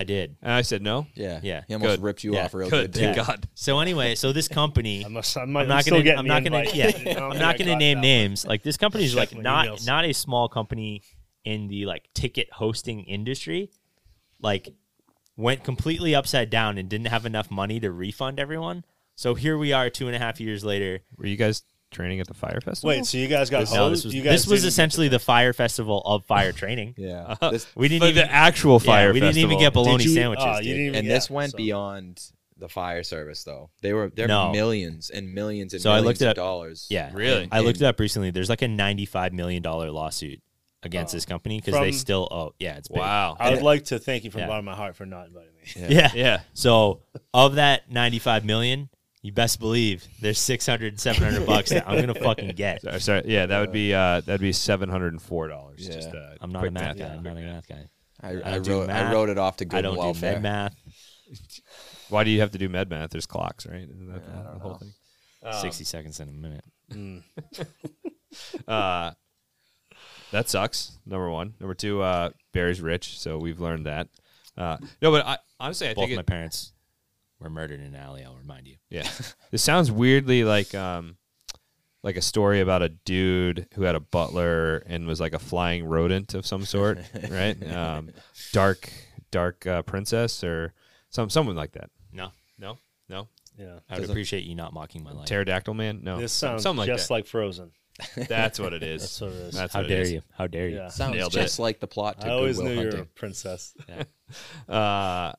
I did. And I said no. Yeah, Yeah. He almost Good. ripped you Yeah. off real Good. good. Thank too. God. So anyway, so this company, I must. I I'm not still gonna, getting I'm the not gonna, invite. yeah, I don't I'm think not I gonna got name that names. Like this company is like Check not emails. not a small company in the like ticket hosting industry. Like went completely upside down and didn't have enough money to refund everyone. So here we are, two and a half years later. Were you guys training at the fire festival? Wait, so you guys got No, hosed? this was you guys this was essentially the fire festival of fire training. Yeah, this, We didn't But even the actual fire yeah, we didn't even get bologna Did you- sandwiches. oh, you didn't even- and yeah, this went so- beyond the fire service though. They were they're No. millions and millions and So I looked it of up- dollars. Yeah, Really? I looked And- it up recently. There's like a 95 million dollar lawsuit against oh. this company because they still owe. Yeah, it's big. Wow. I would like to thank you from Yeah. the bottom of my heart for not inviting me. Yeah. Yeah. So of that 95 million, you best believe there's 600, 700 bucks that I'm gonna fucking get. Sorry, sorry. Yeah, that would be uh, that'd be seven hundred and four dollars. Yeah. Just uh, I'm not a math, math. guy. I'm not a math guy. I, I I, don't do wrote math. I wrote it off to good I good don't do med math. Why do you have to do med math? There's clocks, right? Isn't that the, the whole thing? 60 seconds in a minute. Uh, that sucks. Number one. Number two. Uh, Barry's rich, so we've learned that. Uh, no, but I honestly, I Both think my it, parents were murdered in an alley. I'll remind you. Yeah. this sounds weirdly like um like a story about a dude who had a butler and was like a flying rodent of some sort, right? Um dark dark uh, princess or some someone like that. No, No? No? Yeah. I would appreciate you not mocking my life. Pterodactyl man? No. This sounds something like just that. like Frozen. That's what it is. That's what it is. That's How dare is. you? How dare you? Yeah. Sounds Nailed just it. like the plot to I always Goodwill knew you were a Hunting. princess. Uh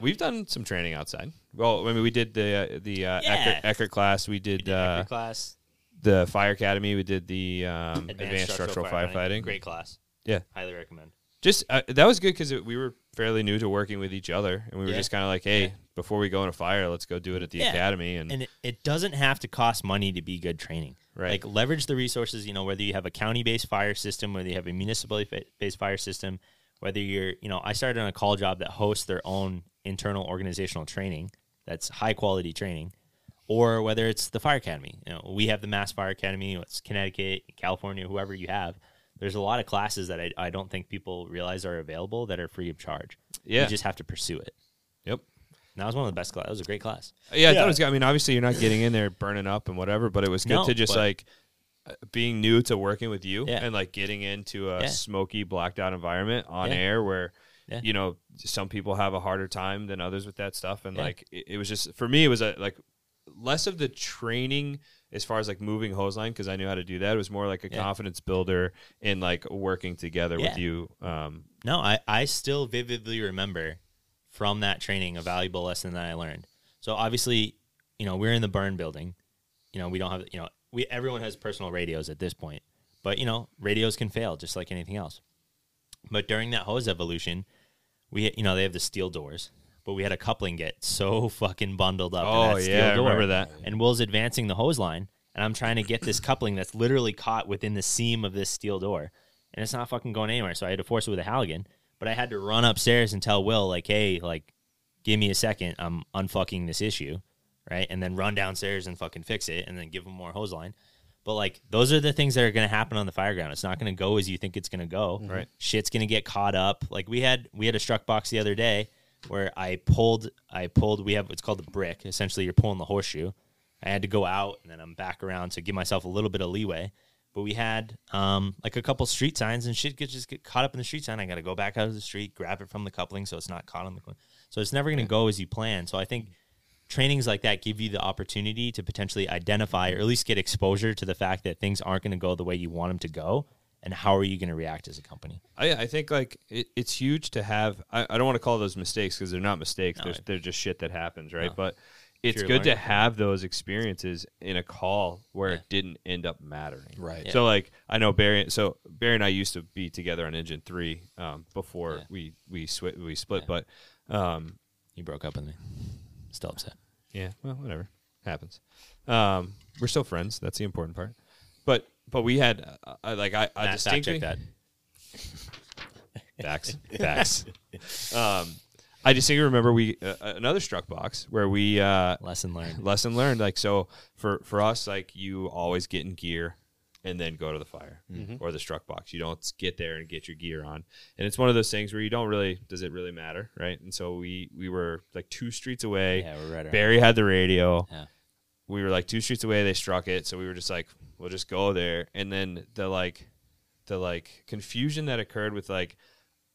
we've done some training outside. Well, I mean we did the uh, the uh, Yeah. Eckert, Eckert class, we did, Did uh, class, the fire academy, we did the um, advanced, structural, firefighting. Great class. Yeah. Highly recommend. just uh, that was good because we were fairly new to working with each other, and we were Yeah. just kind of like, hey, before we go in a fire, let's go do it at the Yeah. academy. And, and it, it doesn't have to cost money to be good training. Right. Like leverage the resources. You know, whether you have a county-based fire system, whether you have a municipality based fire system, whether you're, you know, I started on a call job that hosts their own internal organizational training. That's high-quality training, or whether it's the fire academy. You know, we have the Mass Fire Academy. It's Connecticut, California, whoever you have. There's a lot of classes that I, I don't think people realize are available that are free of charge. Yeah. you just have to pursue it. yep. And that was one of the best classes. That was a great class. Yeah, I Yeah. thought it was. good. I mean, obviously, you're not getting in there burning up and whatever, but it was good No, to just but- like uh, being new to working with you Yeah. and like getting into a Yeah. smoky, blacked out environment on Yeah. air where. Yeah. You know, some people have a harder time than others with that stuff, and Yeah. like it, it was just for me, it was a, like less of the training as far as like moving hose line because I knew how to do that. It was more like a Yeah. confidence builder in like working together with you. Um, No, I, I still vividly remember from that training a valuable lesson that I learned. So obviously, you know, we're in the burn building. You know, we don't have you know, we everyone has personal radios at this point. But, you know, radios can fail just like anything else. But during that hose evolution, we you know, they have the steel doors. but we had a coupling get so fucking bundled up. in Oh, that steel yeah, I remember that. And Will's advancing the hose line, and I'm trying to get this coupling that's literally caught within the seam of this steel door, and it's not fucking going anywhere. So I had to force it with a Halligan, but I had to run upstairs and tell Will like, "Hey, like, give me a second. I'm unfucking this issue." Right, and then run downstairs and fucking fix it, and then give him more hose line. But like those are the things that are going to happen on the fire ground. It's not going to go as you think it's going to go. Right. Shit's going to get caught up. Like we had we had a struck box the other day where I pulled I pulled we have it's called the brick. Essentially you're pulling the horseshoe. I had to go out and then I'm back around to give myself a little bit of leeway. But we had um like a couple street signs and shit gets just get caught up in the street sign. I got to go back out of the street, grab it from the coupling so it's not caught on the so it's never going to go as you plan. So I think trainings like that give you the opportunity to potentially identify or at least get exposure to the fact that things aren't going to go the way you want them to go and how are you going to react as a company I, I think like it, it's huge to have. I, I don't want to call those mistakes because they're not mistakes. they're, they're just shit that happens, right? No. But it's Pure good to have those experiences in a call where it didn't end up mattering. Right. So like I know Barry. So Barry and I used to be together on Engine Three um, before Yeah. we we swi- we split. But um, you broke up with me still upset yeah, well, whatever happens. Um, we're still friends. That's the important part. But but we had uh, uh, like I, I Matt, fact distinctly check that Facts. Facts. um, I distinctly remember we uh, another struck box where we uh, lesson learned lesson learned. Like so for for us, like you always get in gear and then go to the fire mm-hmm. or the struck box. You don't get there and get your gear on. And it's one of those things where you don't really does it really matter, right? And so we we were like two streets away. yeah we're right. Barry had the radio. Yeah. We were like two streets away. They struck it, so we were just like, we'll just go there. And then the like, the like confusion that occurred with like,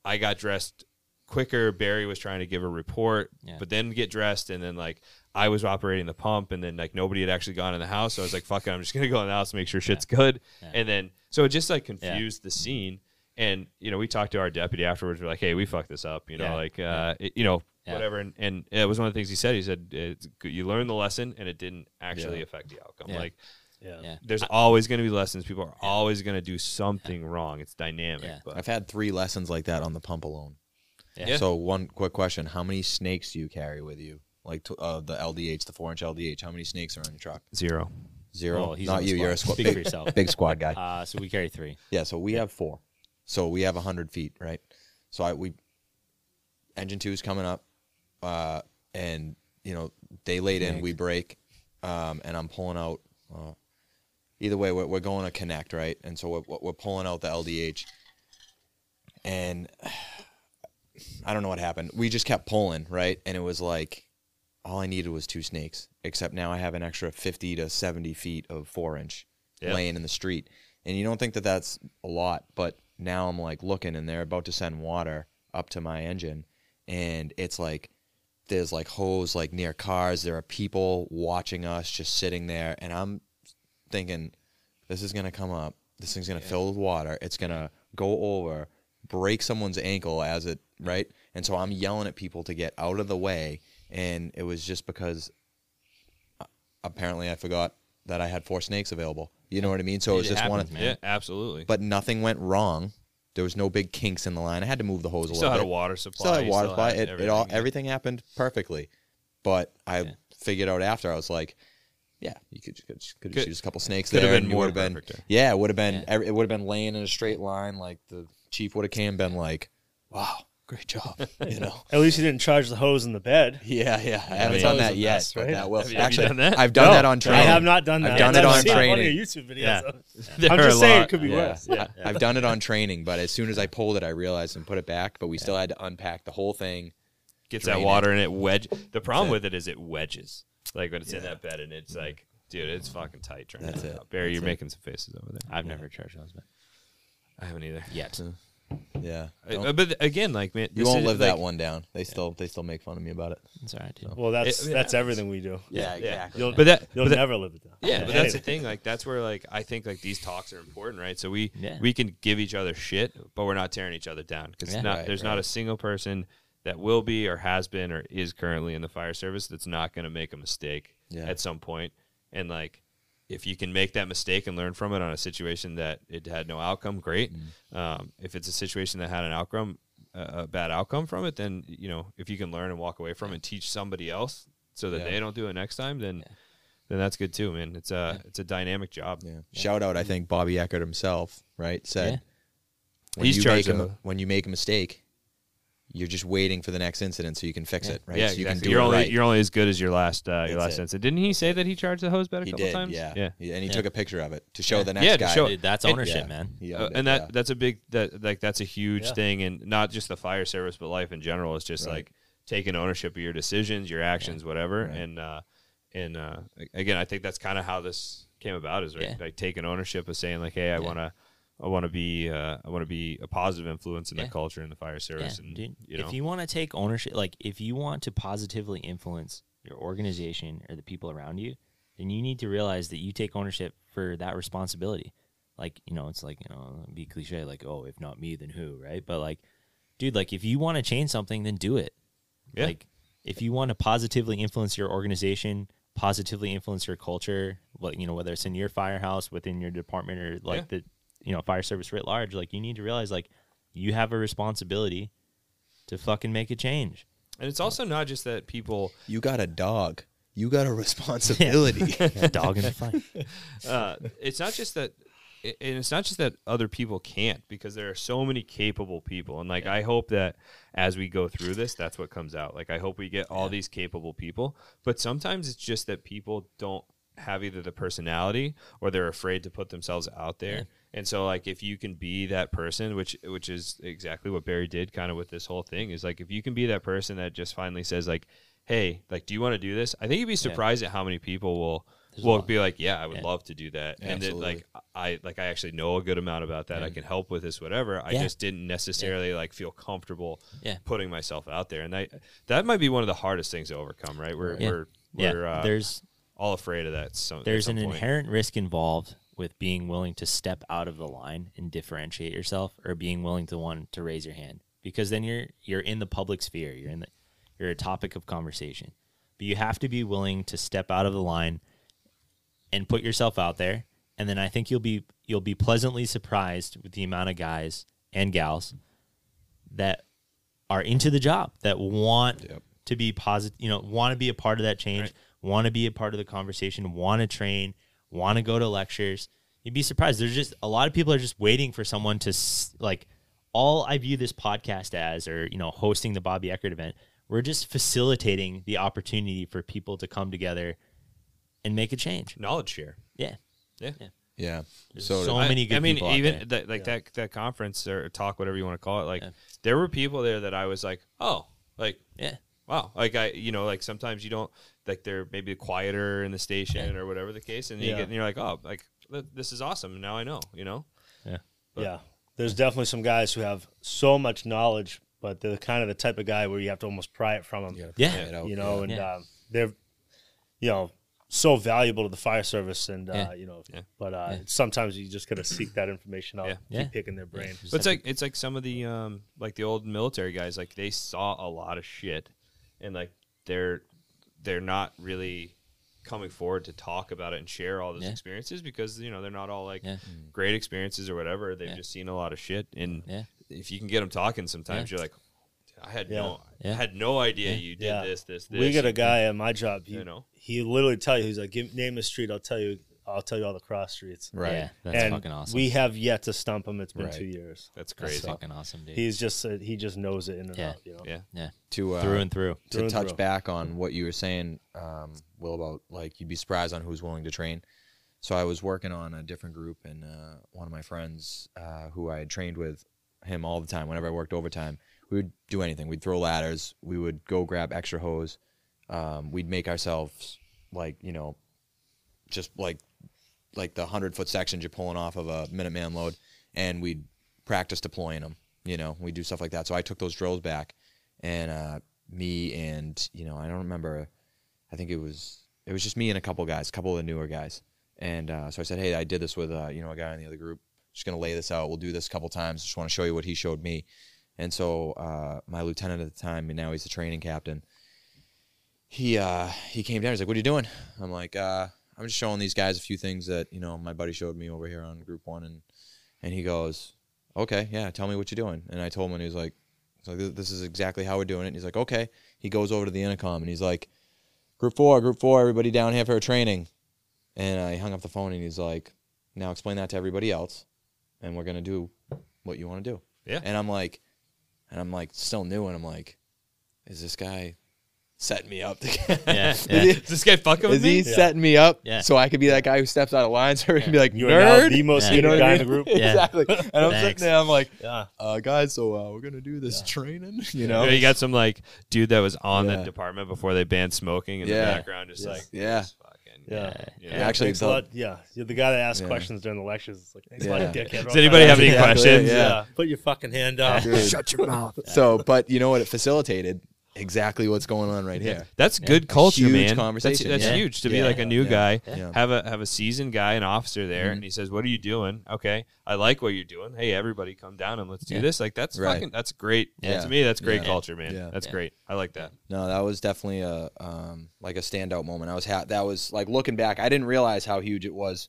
I got dressed quicker. Barry was trying to give a report, Yeah. but then get dressed, and then like I was operating the pump, and then like nobody had actually gone in the house. So I was like, fuck it, I'm just gonna go in the house and make sure shit's good. Yeah. And then so it just like confused the scene. And you know, we talked to our deputy afterwards. We're like, "Hey, we fucked this up." You know, Yeah. like, uh, it- you know, Yeah. whatever. And, and it was one of the things he said. He said, it's, good- "You learned the lesson, and it didn't actually Yeah. affect the outcome." Yeah. Like, Yeah. yeah there's always going to be lessons. People are always going to do something wrong. It's dynamic. Yeah. But I've had three lessons like that on the pump alone. Yeah. So one quick question: How many snakes do you carry with you? Like to, uh, the LDH, the four inch LDH. How many snakes are on your truck? zero. Zero. Well, he's on Not the you. spot. You're a squad. Speak for Big, yourself. big squad guy. uh, so we carry three Yeah, so we have four. So we have a hundred feet, right? So I we engine two is coming up, uh, and you know they laid in, we break, um, and I'm pulling out. Uh, either way, we're, we're going to connect, right? And so we're, we're pulling out the LDH, and I don't know what happened. We just kept pulling, right? And it was like all I needed was two snakes. Except now I have an extra fifty to seventy feet of four inch Yeah. laying in the street, and you don't think that that's a lot, but now I'm like looking, and they're about to send water up to my engine, and it's like there's like hose like near cars. There are people watching us just sitting there, and I'm thinking this is gonna come up. This thing's gonna fill with water. It's gonna go over, break someone's ankle as it right. And so I'm yelling at people to get out of the way, and it was just because uh, apparently I forgot that I had four snakes available. You know what I mean? So it was It just one. Of, man. Yeah, absolutely. but nothing went wrong. There was no big kinks in the line. I had to move the hose a you still little had bit. a water supply. Still had you water supply. had It, it all everything. everything happened perfectly, but I Yeah. figured out after I was like, yeah, you could could, could Could- use a couple snakes could have there, been and you more would have been yeah, it would have been Yeah. it would have been laying in a straight line. Like the chief would have came been like, wow, great job, you know. At least you didn't charge the hose in the bed. Yeah, yeah. I haven't That's done that yet, best, but right? that will Have you- actually. done that? I've done No, that on training. I have not done that. I've done it I've on seen training. Of YouTube videos. Yeah. I'm just saying it could be yeah. worse. Yeah. yeah. I've done it on training, but as soon as I pulled it, I realized and put it back. But we still had to unpack the whole thing. gets drain that it. water and it wedge. The problem with it is it wedges. Like when it's in that bed and it's like, dude, it's fucking tight. Trying That's it. Barry, That's you're it. making some faces over there. i've never charged those but I haven't either. yet Yeah, Uh, but again, like man, you this won't is, live like, that one down. They still they still make fun of me about it. it's all right dude. Well, that's It- it that's happens. everything we do. Yeah, exactly. You'll, But that, you'll but that- never live it down. Yeah, but that's the thing. Like that's where like I think like these talks are important, right? So we Yeah. we can give each other shit, but we're not tearing each other down because Yeah. not Right, there's not a single person that will be or has been or is currently in the fire service that's not going to make a mistake Yeah. at some point. And like if you can make that mistake and learn from it on a situation that it had no outcome, great. Mm. Um, if it's a situation that had an outcome, a, a bad outcome from it, then you know if you can learn and walk away from it and teach somebody else so that Yeah. they don't do it next time, then then that's good too, man. It's a it's a dynamic job. Yeah. Shout out, I think Bobby Eckert himself, right? Said Yeah. when He's you make a, when you make a mistake, you're just waiting for the next incident so you can fix it, right? Yeah, so you exactly. can do you're it only right. you're only as good as your last uh, your last it. incident. Didn't he say that he charged the hose bed a he couple did, times? yeah, yeah. And he Yeah. took a picture of it to show the next Yeah, guy. show- Dude, that's ownership, Yeah. man. He Uh, and that yeah. that's a big that like that's a huge Yeah. thing, and not just the fire service, but life in general is just Right. like taking ownership of your decisions, your actions, whatever. Right. And uh, and uh, again, I think that's kind of how this came about is right, Yeah. like taking ownership of saying like, hey, I Yeah. want to. I want to be uh, I want to be a positive influence in Yeah. the culture in the fire service, Yeah, and dude. you know, If you want to take ownership, like if you want to positively influence your organization or the people around you, then you need to realize that you take ownership for that responsibility. Like, you know, it's like, you know, be cliche, like, oh, if not me, then who, right? But like, dude, like if you want to change something, then do it. Yeah. Like, if you want to positively influence your organization, positively influence your culture, like, you know, whether it's in your firehouse, within your department, or like Yeah. the, you know, fire service writ large, like, you need to realize, like, you have a responsibility to fucking make a change. and it's also not just that people You got a dog. You got a responsibility. Dog in the fight. uh, it's not just that and it's not just that other people can't because there are so many capable people and like i hope that as we go through this that's what comes out like i hope we get all these capable people but sometimes it's just that people don't have either the personality or they're afraid to put themselves out there Yeah. And so like if you can be that person which which is exactly what barry did kind of with this whole thing is like if you can be that person that just finally says like hey like do you want to do this i think you'd be surprised at how many people will There's will be like yeah i would Yeah. love to do that and that like I like I actually know a good amount about that. I can help with this, whatever. I Yeah. just didn't necessarily like feel comfortable Yeah. putting myself out there, and that that might be one of the hardest things to overcome. Right? We're Yeah. we're we're uh, there's all afraid of that. Some, at there's some an point. inherent risk involved with being willing to step out of the line and differentiate yourself or being willing to one to raise your hand. Because then you're you're in the public sphere. You're in the you're a topic of conversation. But you have to be willing to step out of the line and put yourself out there. And then I think you'll be you'll be pleasantly surprised with the amount of guys and gals that are into the job that want Yep. to be positive, you know, want to be a part of that change, want to be a part of the conversation, want to train, want to go to lectures. You'd be surprised. There's just a lot of people are just waiting for someone to like. All I view this podcast as, or you know, hosting the Bobby Eckert event, we're just facilitating the opportunity for people to come together and make a change. knowledge share. Yeah, Yeah. yeah. There's So, so many good I mean, people out even there. that like that that conference or talk, whatever you want to call it. Like Yeah. there were people there that I was like, oh, like yeah, wow, like I, you know, like sometimes you don't like they're maybe quieter in the station or whatever the case, and you Yeah. get and you're like, oh, like this is awesome. Now I know, you know. yeah, Yeah. there's definitely some guys who have so much knowledge, but they're kind of the type of guy where you have to almost pry it from them. you Yeah. figure you know, yeah. and Yeah. um, they're, you know, so valuable to the fire service, and uh, Yeah. you know, Yeah. but uh, Yeah. sometimes you just gotta seek that information out, Yeah. keep Yeah. picking their brain. Just But it's like it's like some of the um like the old military guys like they saw a lot of shit and like they're they're not really coming forward to talk about it and share all those Yeah. experiences because you know they're not all like Yeah. great experiences or whatever they've Yeah. just seen a lot of shit and Yeah. if you can get them talking sometimes Yeah. you're like I had Yeah. no Yeah. I had no idea Yeah. you did Yeah. this this this we got a guy at my job. He, You know. he literally tell you he's like, Give, name a street, I'll tell you, I'll tell you all the cross streets. Right. Yeah, that's and fucking awesome. we have yet to stump him. It's been Right. two years. that's that's crazy fucking awesome, dude. He's just uh, he just knows it in and Yeah. out. You know. yeah yeah, To uh, through and through. to Through and touch through. back on what you were saying, um, Will, about like you'd be surprised on who's willing to train. So I was working on a different group, and uh, one of my friends uh, who I had trained with him all the time. Whenever I worked overtime, we would do anything. We'd throw ladders. We would go grab extra hose. Um, we'd make ourselves like you know, just like like the hundred foot sections you're pulling off of a Minuteman load, and we'd practice deploying them. You know, we do stuff like that. So I took those drills back, and uh, me and you know I don't remember. I think it was it was just me and a couple guys, a couple of the newer guys, and uh, so I said, hey, I did this with uh, you know a guy in the other group. Just gonna lay this out. We'll do this a couple times. Just want to show you what he showed me. And so uh, my lieutenant at the time, and now he's the training captain. He uh, he came down. He's like, "What are you doing?" I'm like, uh, "I'm just showing these guys a few things that you know my buddy showed me over here on Group One." And and he goes, "Okay, yeah, tell me what you're doing." And I told him, and he was like, So this is exactly how we're doing it. And he's like, okay. He goes over to the intercom and he's like, group four, group four, everybody down here for a training. And I hung up the phone and he's like, now explain that to everybody else, and we're gonna do what you want to do. Yeah. And I'm like, and I'm like still new, and I'm like, is this guy setting me up? To Yeah, Is he- Is this guy fucking with is me? he setting me up Yeah. so I could be that guy who steps out of line so he can be like, You are now nerd? the most Yeah. You know what guy I in the group. Yeah. exactly. And I'm sitting there, I'm like, Yeah. uh, guys, so uh, we're gonna do this training, you You, know? know, you got some like dude that was on Yeah. the department before they banned smoking in Yeah. the background, just Yeah. like Yeah. fucking- Yeah. Yeah. Yeah, actually, Thanks a the- lot. Yeah, you're the guy that asks Yeah. questions during the lectures. It's like, thanks a Yeah. lot, dickhead. Does anybody have any questions? yeah. Yeah. Put your fucking hand up. Shut your mouth. So, but you know what? It facilitated exactly what's going on right here. That's good culture, huge man. That's, conversation. that's Yeah. huge to be like a new Yeah. guy. Yeah. Have a have a seasoned guy, an officer there, Mhm. and he says, "What are you doing? Okay, I like what you're doing. Hey, everybody, come down and let's do Yeah. this. Like that's Right. fucking that's great. Yeah. To me, that's great Yeah. culture, man. Yeah. That's Yeah. great. I like that. No, that was definitely a um, like a standout moment. I was ha- that was like looking back. I didn't realize how huge it was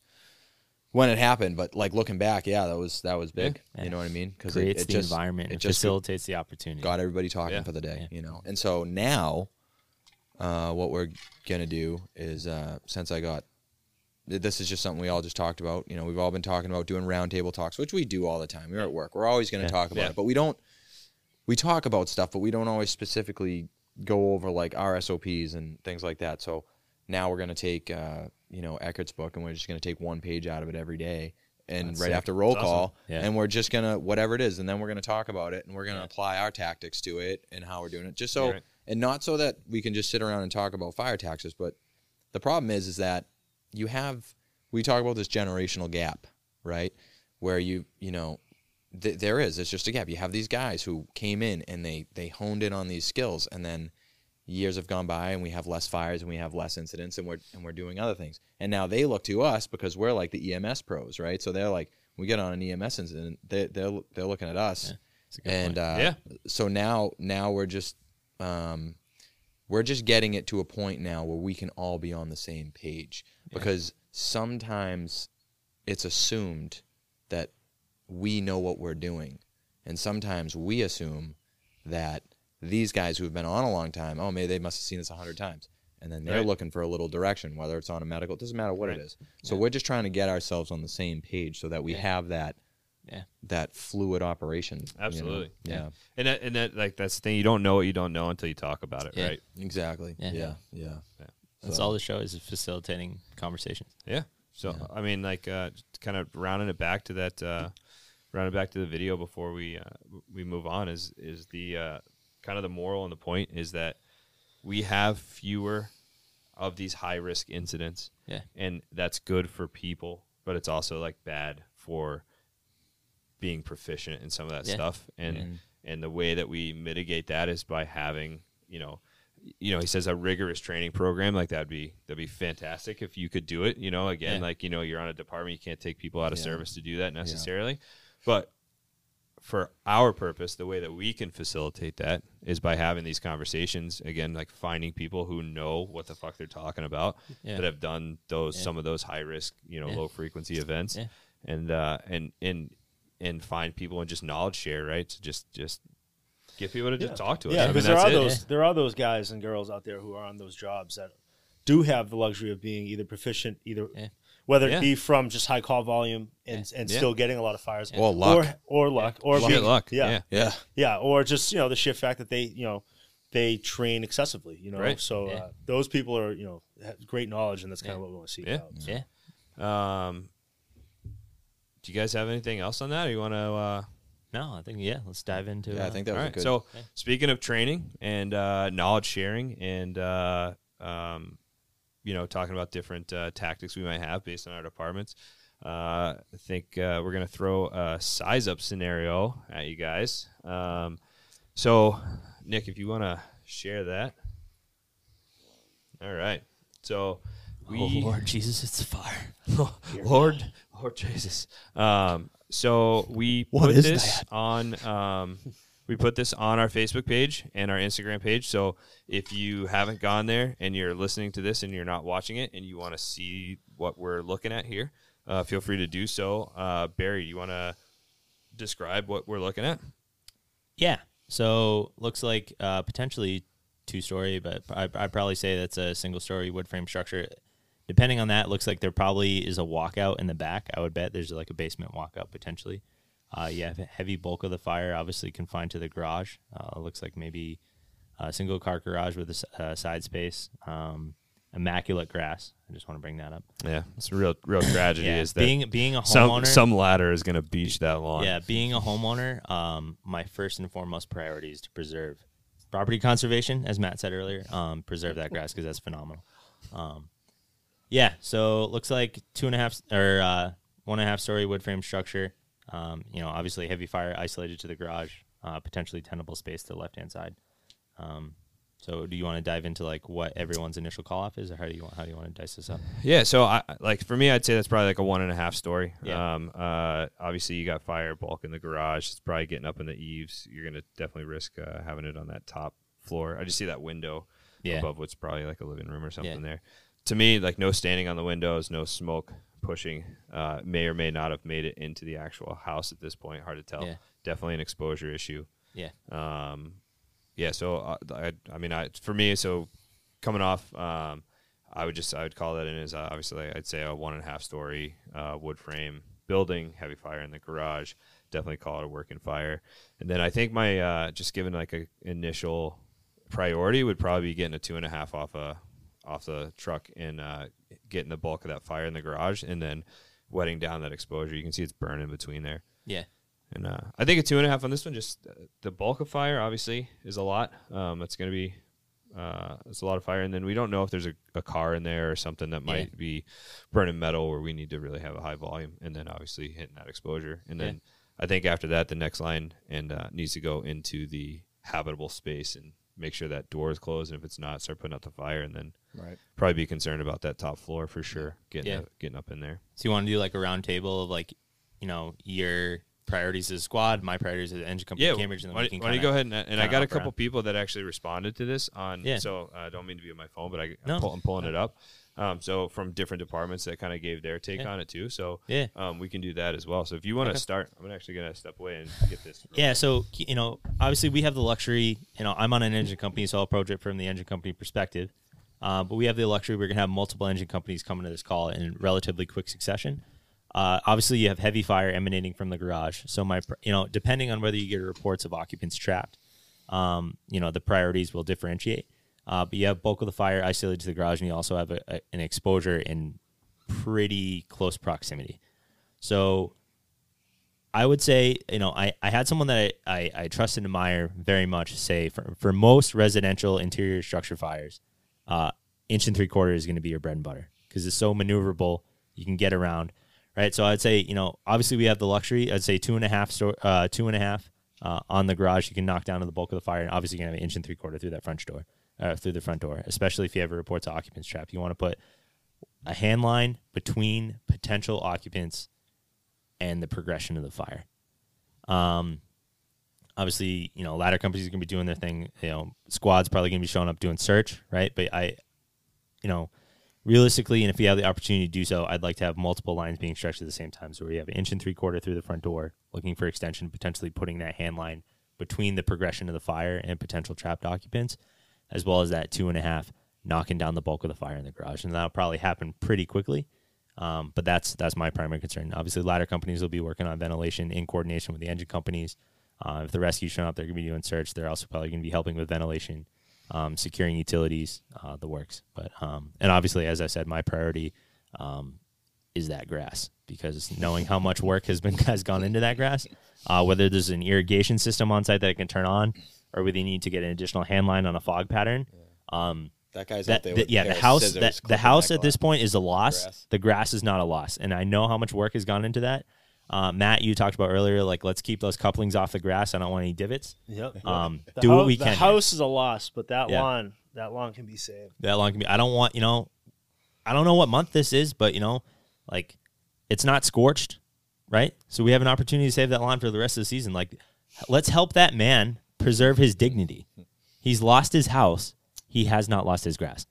when it happened, but like looking back, yeah, that was that was big. Yeah. You know what I mean? Because it, Creates it the just environment. it just facilitates the opportunity. got everybody talking Yeah. for the day. Yeah. You know, and so now, uh, what we're gonna do is uh, since I got this is just something we all just talked about. You know, we've all been talking about doing roundtable talks, which we do all the time. We're at work. We're always going to talk about it, but we don't. We talk about stuff, but we don't always specifically go over like our SOPs and things like that. So now we're going to take, uh, you know, Eckert's book, and we're just going to take one page out of it every day, and That's right sick. after roll That's awesome. call, Yeah. and we're just gonna whatever it is, and then we're gonna talk about it, and we're gonna Yeah. apply our tactics to it and how we're doing it, just so Right. and not so that we can just sit around and talk about fire tactics, but the problem is is that you have we talk about this generational gap, right? Where you you know th- there is it's just a gap. You have these guys who came in and they they honed in on these skills, and then years have gone by and we have less fires and we have less incidents and we're and we're doing other things. And now they look to us because we're like the EMS pros, right? So they're like we get on an EMS incident, they they're they're looking at us. Yeah, That's a good And point. uh, Yeah. so now now we're just um, we're just getting it to a point now where we can all be on the same page because sometimes it's assumed that we know what we're doing and sometimes we assume that these guys who have been on a long time oh maybe they must have seen this a hundred times and then they're Right. looking for a little direction whether it's on a medical it doesn't matter what Right. it is so we're just trying to get ourselves on the same page so that we Yeah. have that Yeah. that fluid operation you know? Absolutely. yeah. And that, and that like that's the thing. You don't know what you don't know until you talk about it, Yeah. right? Exactly. Yeah. Yeah. Yeah. That's So- all the show is, is facilitating conversations. Yeah. So I mean, like, uh, kind of rounding it back to that, uh, rounding back to the video before we uh, we move on is is the uh, kind of the moral and the point is that we have fewer of these high risk incidents. Yeah. and that's good for people, but it's also like bad for being proficient in some of that Yeah. stuff. And and the way that we mitigate that is by having you know you know, he says a rigorous training program like that'd be that'd be fantastic if you could do it. You know, again, Yeah. like you know, you're on a department, you can't take people out of Yeah. service to do that necessarily. But for our purpose, the way that we can facilitate that is by having these conversations. Again, like finding people who know what the fuck they're talking about Yeah. that have done those Yeah. some of those high risk, you know, Yeah. low frequency events, Yeah. and uh, and and and find people and just knowledge share, right? To just just get people to just talk to us. Yeah, I mean, because there are it. those there are those guys and girls out there who are on those jobs that do have the luxury of being either proficient, either Yeah. Whether Yeah. it be from just high call volume and, and Yeah. still getting a lot of fires, Or luck. or, or luck, or Shit being- luck. yeah, yeah. Yeah. yeah, or just you know the sheer fact that they you know they train excessively, you know. Right. So Yeah. uh, those people are you know have great knowledge, and that's kind of what we want to see. Yeah. out. So- Yeah. Um, do you guys have anything else on that, or you want to? Uh, No, I think yeah. Let's dive into. It. Yeah, I uh, think that was right. good. So, Yeah. speaking of training and uh, knowledge sharing, and uh, um, you know, talking about different uh, tactics we might have based on our departments, uh, I think uh, we're gonna throw a size up scenario at you guys. Um, so, Nick, if you want to share that. All right. So. We, Oh Lord Jesus, it's fire. Lord, Lord Jesus. Um, so we What put is this that? on. Um, we put this on our Facebook page and our Instagram page. So if you haven't gone there and you're listening to this and you're not watching it and you want to see what we're looking at here, uh, feel free to do so. Uh, Barry, you want to describe what we're looking at? Yeah. So looks like uh, potentially two story, but I, I'd probably say that's a single story wood frame structure. Depending on that, looks like there probably is a walkout in the back. I would bet there's like a basement walkout potentially. Uh, you have a heavy bulk of the fire, obviously confined to the garage. Uh, looks like maybe a single car garage with a uh, side space. Um, immaculate grass. I just want to bring that up. Yeah, it's a real real tragedy Yeah, is that being being a some homeowner. some ladder is going to beach that lawn. Yeah, being a homeowner, um, my first and foremost priority is to preserve property conservation, as Matt said earlier. Um, preserve that grass because that's phenomenal. Um, yeah, so it looks like two and a half or uh, one and a half story wood frame structure. Um, you know, obviously heavy fire isolated to the garage, uh, potentially tenable space to the left hand side. Um, so, do you want to dive into like what everyone's initial call off is, or how do you want how do you want to dice this up? Yeah, so I like for me, I'd say that's probably like a one and a half story. Yeah. Um, uh, obviously you got fire bulk in the garage. It's probably getting up in the eaves. You're gonna definitely risk uh, having it on that top floor. I just see that window Yeah. above what's probably like a living room or something Yeah. there. To me, like no standing on the windows, no smoke pushing. Uh, may or may not have made it into the actual house at this point. Hard to tell. Yeah. Definitely an exposure issue. Yeah, Um, yeah, so uh, I, I mean, I for me, so coming off, um, I would just I would call that in as uh, obviously I'd say a one and a half story uh, wood frame building, heavy fire in the garage. Definitely call it a working fire. And then I think my uh, just given like a initial priority would probably be getting a two and a half off a off the truck and uh, getting the bulk of that fire in the garage, and then wetting down that exposure. You can see it's burning between there. yeah, And uh, I think a two and a half on this one. Just uh, the bulk of fire, obviously, is a lot. Um, it's going to be uh, it's a lot of fire, and then we don't know if there's a, a car in there or something that might Yeah. be burning metal, where we need to really have a high volume, and then obviously hitting that exposure. And then I think after that, the next line and uh, needs to go into the habitable space and make sure that door is closed, and if it's not, start putting out the fire, and then Right. probably be concerned about that top floor for sure, getting Yeah. up, getting up in there. So you want to do like a round table of like, you know, your priorities as a squad, my priorities as an engine company, Yeah, Cambridge, and then why, we can why don't you go ahead and, and I got a couple around. people that actually responded to this on. Yeah. So I don't mean to be on my phone, but I, I'm, No. pull, I'm pulling it up. Um, so from different departments that kind of gave their take Yeah. on it too. So Yeah. um, we can do that as well. So if you want to Okay. start, I'm actually gonna step away and get this. Yeah, quick. so you know, obviously we have the luxury. You know, I'm on an engine company, so I'll approach it from the engine company perspective. Uh, but we have the luxury. We're gonna have multiple engine companies coming to this call in relatively quick succession. Uh, obviously, you have heavy fire emanating from the garage. So my, you know, depending on whether you get reports of occupants trapped, um, you know, the priorities will differentiate. Uh, but you have bulk of the fire isolated to the garage, and you also have a, a, an exposure in pretty close proximity. So I would say, you know, I, I had someone that I, I, I trust and admire very much say for, for most residential interior structure fires, uh, inch and three quarter is going to be your bread and butter because it's so maneuverable. You can get around, right? So I'd say, you know, obviously we have the luxury. I'd say two and a half, sto- uh, two and a half uh, on the garage. You can knock down to the bulk of the fire, and obviously you're gonna have an inch and three quarter through that front door, uh, through the front door. Especially if you have a report to occupants trap, you want to put a hand line between potential occupants and the progression of the fire. Um, obviously, you know, ladder companies are going to be doing their thing. You know, squads probably going to be showing up doing search, right? But I, you know, realistically, and if you have the opportunity to do so, I'd like to have multiple lines being stretched at the same time. So you have an inch and three quarter through the front door, looking for extension, potentially putting that hand line between the progression of the fire and potential trapped occupants, as well as that two and a half knocking down the bulk of the fire in the garage, and that'll probably happen pretty quickly. Um, but that's that's my primary concern. Obviously, ladder companies will be working on ventilation in coordination with the engine companies. Uh, if the rescue's showing up, they're going to be doing search. They're also probably going to be helping with ventilation, um, securing utilities, uh, the works. But um, and obviously, as I said, my priority um, is that grass because knowing how much work has been has gone into that grass, uh, whether there's an irrigation system on site that it can turn on, or whether you need to get an additional hand line on a fog pattern. Um, That guy's that, out there. the- with yeah, the house that the house at this point is a loss. Grass. The grass is not a loss, and I know how much work has gone into that. Uh, Matt, you talked about earlier, like let's keep those couplings off the grass. I don't want any divots. Yep. Um, The do hou- what we the can. here. house is a loss, but that Yeah. lawn, that lawn can be saved. that lawn can be. I don't want you know. I don't know what month this is, but you know, like it's not scorched, right? So we have an opportunity to save that lawn for the rest of the season. Like, let's help that man preserve his dignity. He's lost his house. He has not lost his grass.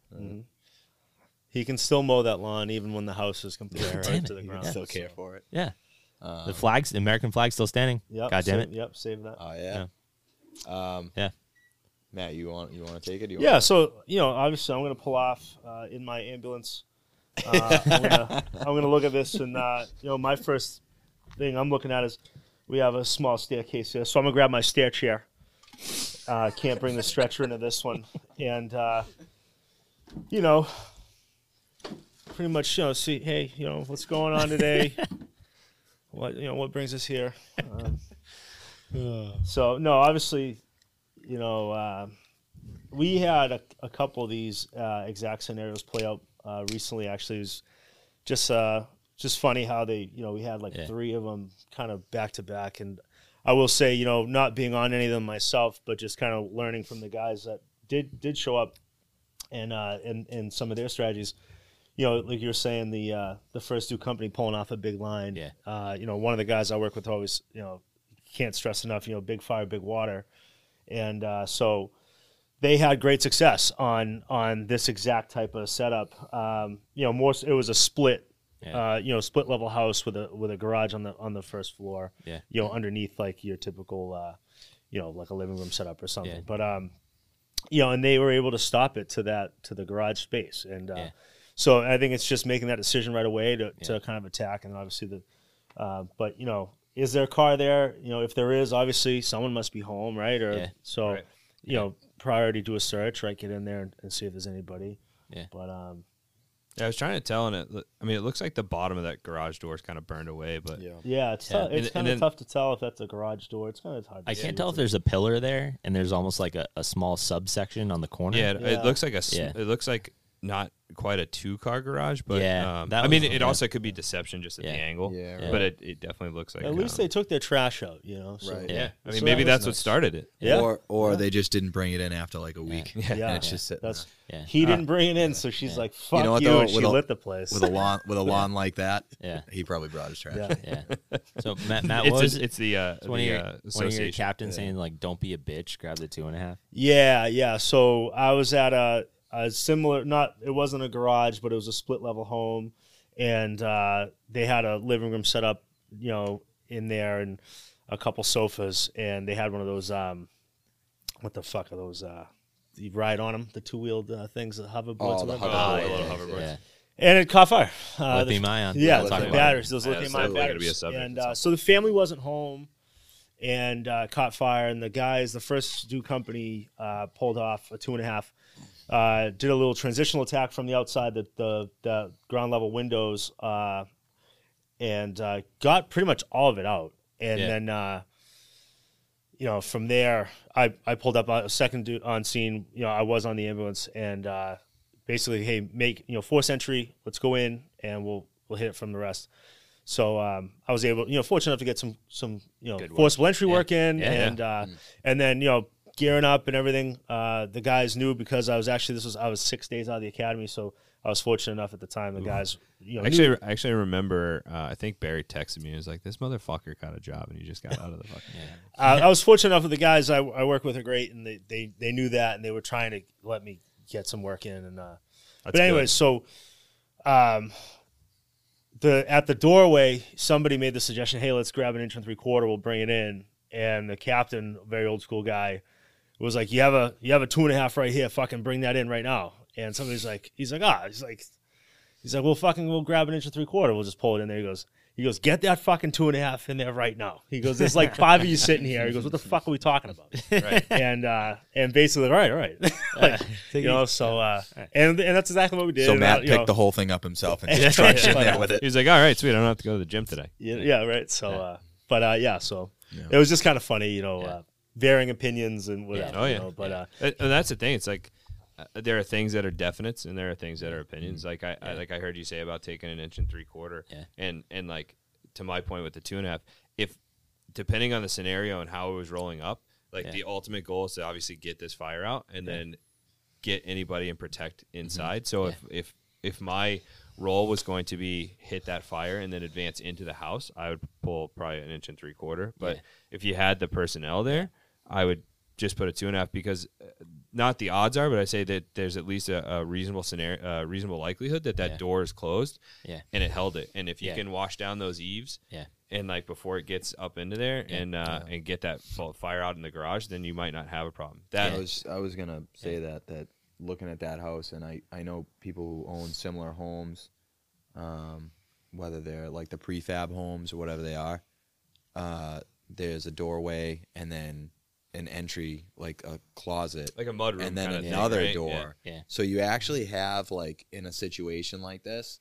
He can still mow that lawn even when the house is completely Damn right to the You ground. still care for it. Yeah. Um, the flags, the American flag, still standing. Yep. God damn save- it. Yep. Save that. Oh yeah. Yeah. Um, Yeah. Matt, you want you want to take it? You Yeah, Want so you know, obviously, I'm going to pull off uh, in my ambulance. Uh, I'm gonna I'm gonna look at this, and uh, you know, my first thing I'm looking at is we have a small staircase here, so I'm gonna grab my stair chair. Uh, can't bring the stretcher into this one, and uh, you know, pretty much, you know, see, hey, you know, what's going on today? what you know, what brings us here? Um, so no, obviously, you know. Uh, we had a, a couple of these uh, exact scenarios play out uh, recently. Actually, it was just uh, just funny how they, you know, we had like Yeah. three of them kind of back to back, and I will say, you know, not being on any of them myself, but just kind of learning from the guys that did did show up, and uh, and and some of their strategies. You know, like you were saying, the uh, the first due company pulling off a big line. Yeah. Uh, you know, one of the guys I work with always, you know, can't stress enough. You know, big fire, big water, and uh, so they had great success on on this exact type of setup. Um, you know, more it was a split, Yeah. uh, you know, split level house with a with a garage on the on the first floor. Yeah. You know, underneath like your typical, uh, you know, like a living room setup or something. Yeah. But um, you know, and they were able to stop it to that to the garage space, and uh, Yeah. So I think it's just making that decision right away to, Yeah. to kind of attack, and obviously the, uh, but you know, is there a car there? You know, if there is, obviously someone must be home, right? Or Yeah. so, Right. you know, priority do a search, right? Get in there and, and see if there's anybody. Yeah. But um, Yeah, I was trying to tell, and it. I mean, it looks like the bottom of that garage door is kind of burned away, but yeah. yeah, it's Yeah. tough. And- It's and kind of then- tough to tell if that's a garage door. It's kind of hard. To I see. can't tell if there's a pillar there, and there's almost like a, a small subsection on the corner. yeah, it, Yeah. it looks like a. Yeah. It looks like not quite a two car garage, but Yeah, um, that I mean, was- it also could be deception just at Yeah. the angle. Yeah, right. but it, it definitely looks like At least um, they took their trash out, you know. So. Right. Yeah, I mean, So maybe that was that's what started it. Yeah. Or or Yeah. they just didn't bring it in after like a week. Yeah. Yeah, And it's just sitting that's Yeah. he didn't bring it in, so she's like, "Fuck you,", know what, though? and she a- lit the place. with a lawn with a lawn like that. Yeah. He probably brought his trash. yeah. Yeah. So Matt, Matt it's, what was it's, it? it's the uh, It's one of the your, uh, one of your association. captains saying like, "Don't be a bitch. Grab the two and a half." Yeah, yeah. So I was at a, a similar, not it wasn't a garage, but it was a split level home, and uh, they had a living room set up, you know, in there and a couple sofas, and they had one of those, um, what the fuck are those? Uh, you ride on them, the two wheeled uh, things, the hoverboards. Oh, the whatever. Oh, hoverboard. yeah. hoverboards. Yeah. and it caught fire. Uh, the- Lithium ion. yeah, We'll the talk lithium about it. batteries, those Yeah, lithium ion definitely batteries. be a subject and uh, so the family wasn't home, and uh, caught fire. And the guys, the first due company, uh, pulled off a two and a half. Uh, did a little transitional attack from the outside, the the, the ground level windows, uh, and uh, got pretty much all of it out. And Yeah. then, uh, you know, from there, I, I pulled up a second on scene. You know, I was on the ambulance and uh, basically, hey, make you know force entry. Let's go in and we'll we'll hit it from the rest. So um, I was able, you know, fortunate enough to get some some you know forcible entry Yeah. work in, Yeah, and uh, and then you know gearing up and everything. Uh, the guys knew because I was actually this was I was six days out of the academy, so I was fortunate enough at the time. The guys, you know, knew- Actually, actually, I remember. Uh, I think Barry texted me. and was like, "This motherfucker got a job, and he just got out of the fucking." uh, I was fortunate enough with the guys I, I work with are great, and they, they they knew that, and they were trying to let me get some work in. And uh, but anyways, so um, the at the doorway, somebody made the suggestion, "Hey, let's grab an inch and three quarter. We'll bring it in." And the captain, very old school guy, was like, "You have a you have a two and a half right here. Fucking bring that in right now." And somebody's like, "He's like, ah, he's like." He's like, we'll fucking, we'll grab an inch and three quarter. We'll just pull it in there." He goes, "He goes, get that fucking two and a half in there right now." He goes, "There's like five of you sitting here." He goes, "What the fuck are we talking about?" Right. and uh, and basically, all right, all right, Like, you know. So uh, and and that's exactly what we did. So And, Matt picked know, the whole thing up himself and just trudged in there with it. He was like, "All right, sweet. I don't have to go to the gym today." Yeah, yeah, right. So, uh, but uh, yeah, so Yeah. it was just kind of funny, you know, Yeah. uh, varying opinions and whatever. Oh, you yeah. know, but uh, And that's the thing. It's like uh, there are things that are definites, and there are things that are opinions. Like I, I like I heard you say about taking an inch and three quarter. Yeah. And and like to my point with the two and a half, if depending on the scenario and how it was rolling up, like Yeah. the ultimate goal is to obviously get this fire out and Yeah. then get anybody and protect inside. So Yeah. if if if my role was going to be hit that fire and then advance into the house, I would pull probably an inch and three quarter. But Yeah. if you had the personnel there, I would just put a two and a half because uh, not the odds are, but I say that there's at least a, a reasonable scenario, uh, reasonable likelihood that that Yeah. door is closed Yeah. and it held it. And if you Yeah. can wash down those eaves Yeah. and like before it gets up into there and uh, and get that fire out in the garage, then you might not have a problem. That I was I was gonna say that that looking at that house, and I I know people who own similar homes, um, whether they're like the prefab homes or whatever they are. Uh, there's a doorway and then an entry like a closet, like a mud room, and then kinda thing, another right? door. Yeah. Yeah. So you actually have like in a situation like this,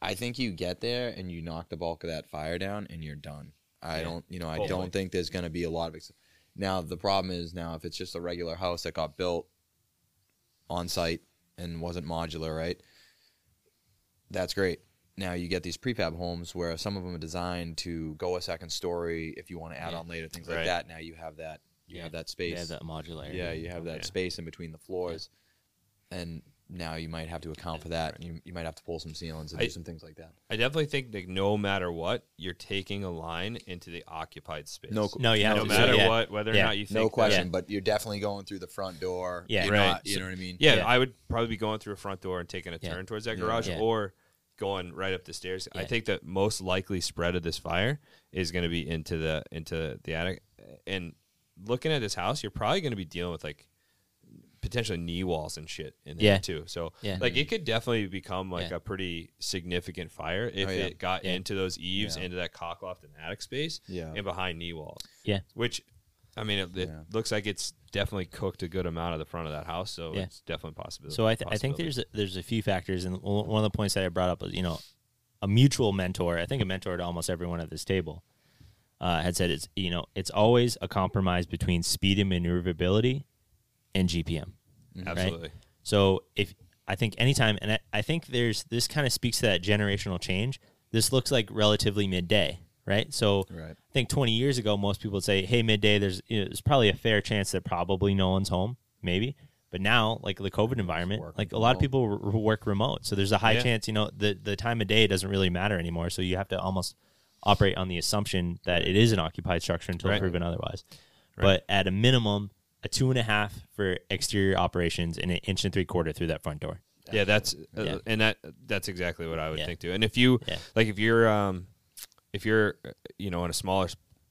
I think you get there and you knock the bulk of that fire down and you're done. I Yeah, don't, you know, I totally. don't think there's going to be a lot of. Ex- now the problem is now if it's just a regular house that got built on site and wasn't modular, right? That's great. Now you get these prefab homes where some of them are designed to go a second story if you want to add Yeah. on later things Right. like that. Now you have that you Yeah. have that They space. have that modularity. Yeah, you have that Yeah. space in between the floors, and now you might have to account for that. You, you might have to pull some ceilings and I- do some things like that. I definitely think that no matter what, you're taking a line into the occupied space. No, No, you have no to. matter yeah. what, whether or not you think no that- question. But you're definitely going through the front door. Yeah. You're Right. not- you So- know what I mean? Yeah, Yeah. I would probably be going through a front door and taking a Yeah. turn towards that garage, Yeah. or going right up the stairs. I think the most likely spread of this fire is going to be into the into the attic. And looking at this house, you're probably going to be dealing with like potentially knee walls and shit in there Yeah. too. So Yeah. like it could definitely become like Yeah. a pretty significant fire if Oh, yeah. it got Yeah. into those eaves, Yeah. into that cockloft and attic space, Yeah. and behind knee walls. Yeah. Which, I mean, it, it Yeah. looks like it's definitely cooked a good amount of the front of that house, so Yeah. it's definitely possible. So I, th- I think there's a, there's a few factors, and one one of the points that I brought up was you know a mutual mentor. I think a mentor to almost everyone at this table uh, had said it's you know it's always a compromise between speed and maneuverability and GPM. absolutely. So if I think anytime, and I, I think there's this kind of speaks to that generational change. This looks like relatively midday, right? So Right. I think 20 years ago, most people would say, "Hey, midday." There's you know, there's probably a fair chance that probably no one's home, maybe. But now, like the COVID environment, like a lot of people r- work remote, so there's a high Yeah. chance. You know, the the time of day doesn't really matter anymore. So you have to almost operate on the assumption that it is an occupied structure until Right. proven otherwise. Right. But at a minimum, a two and a half for exterior operations and an inch and three quarter through that front door. Yeah, that's uh, Yeah. and that that's exactly what I would Yeah. think too. And if you Yeah. like, if you're um, if you're uh, you know in a smaller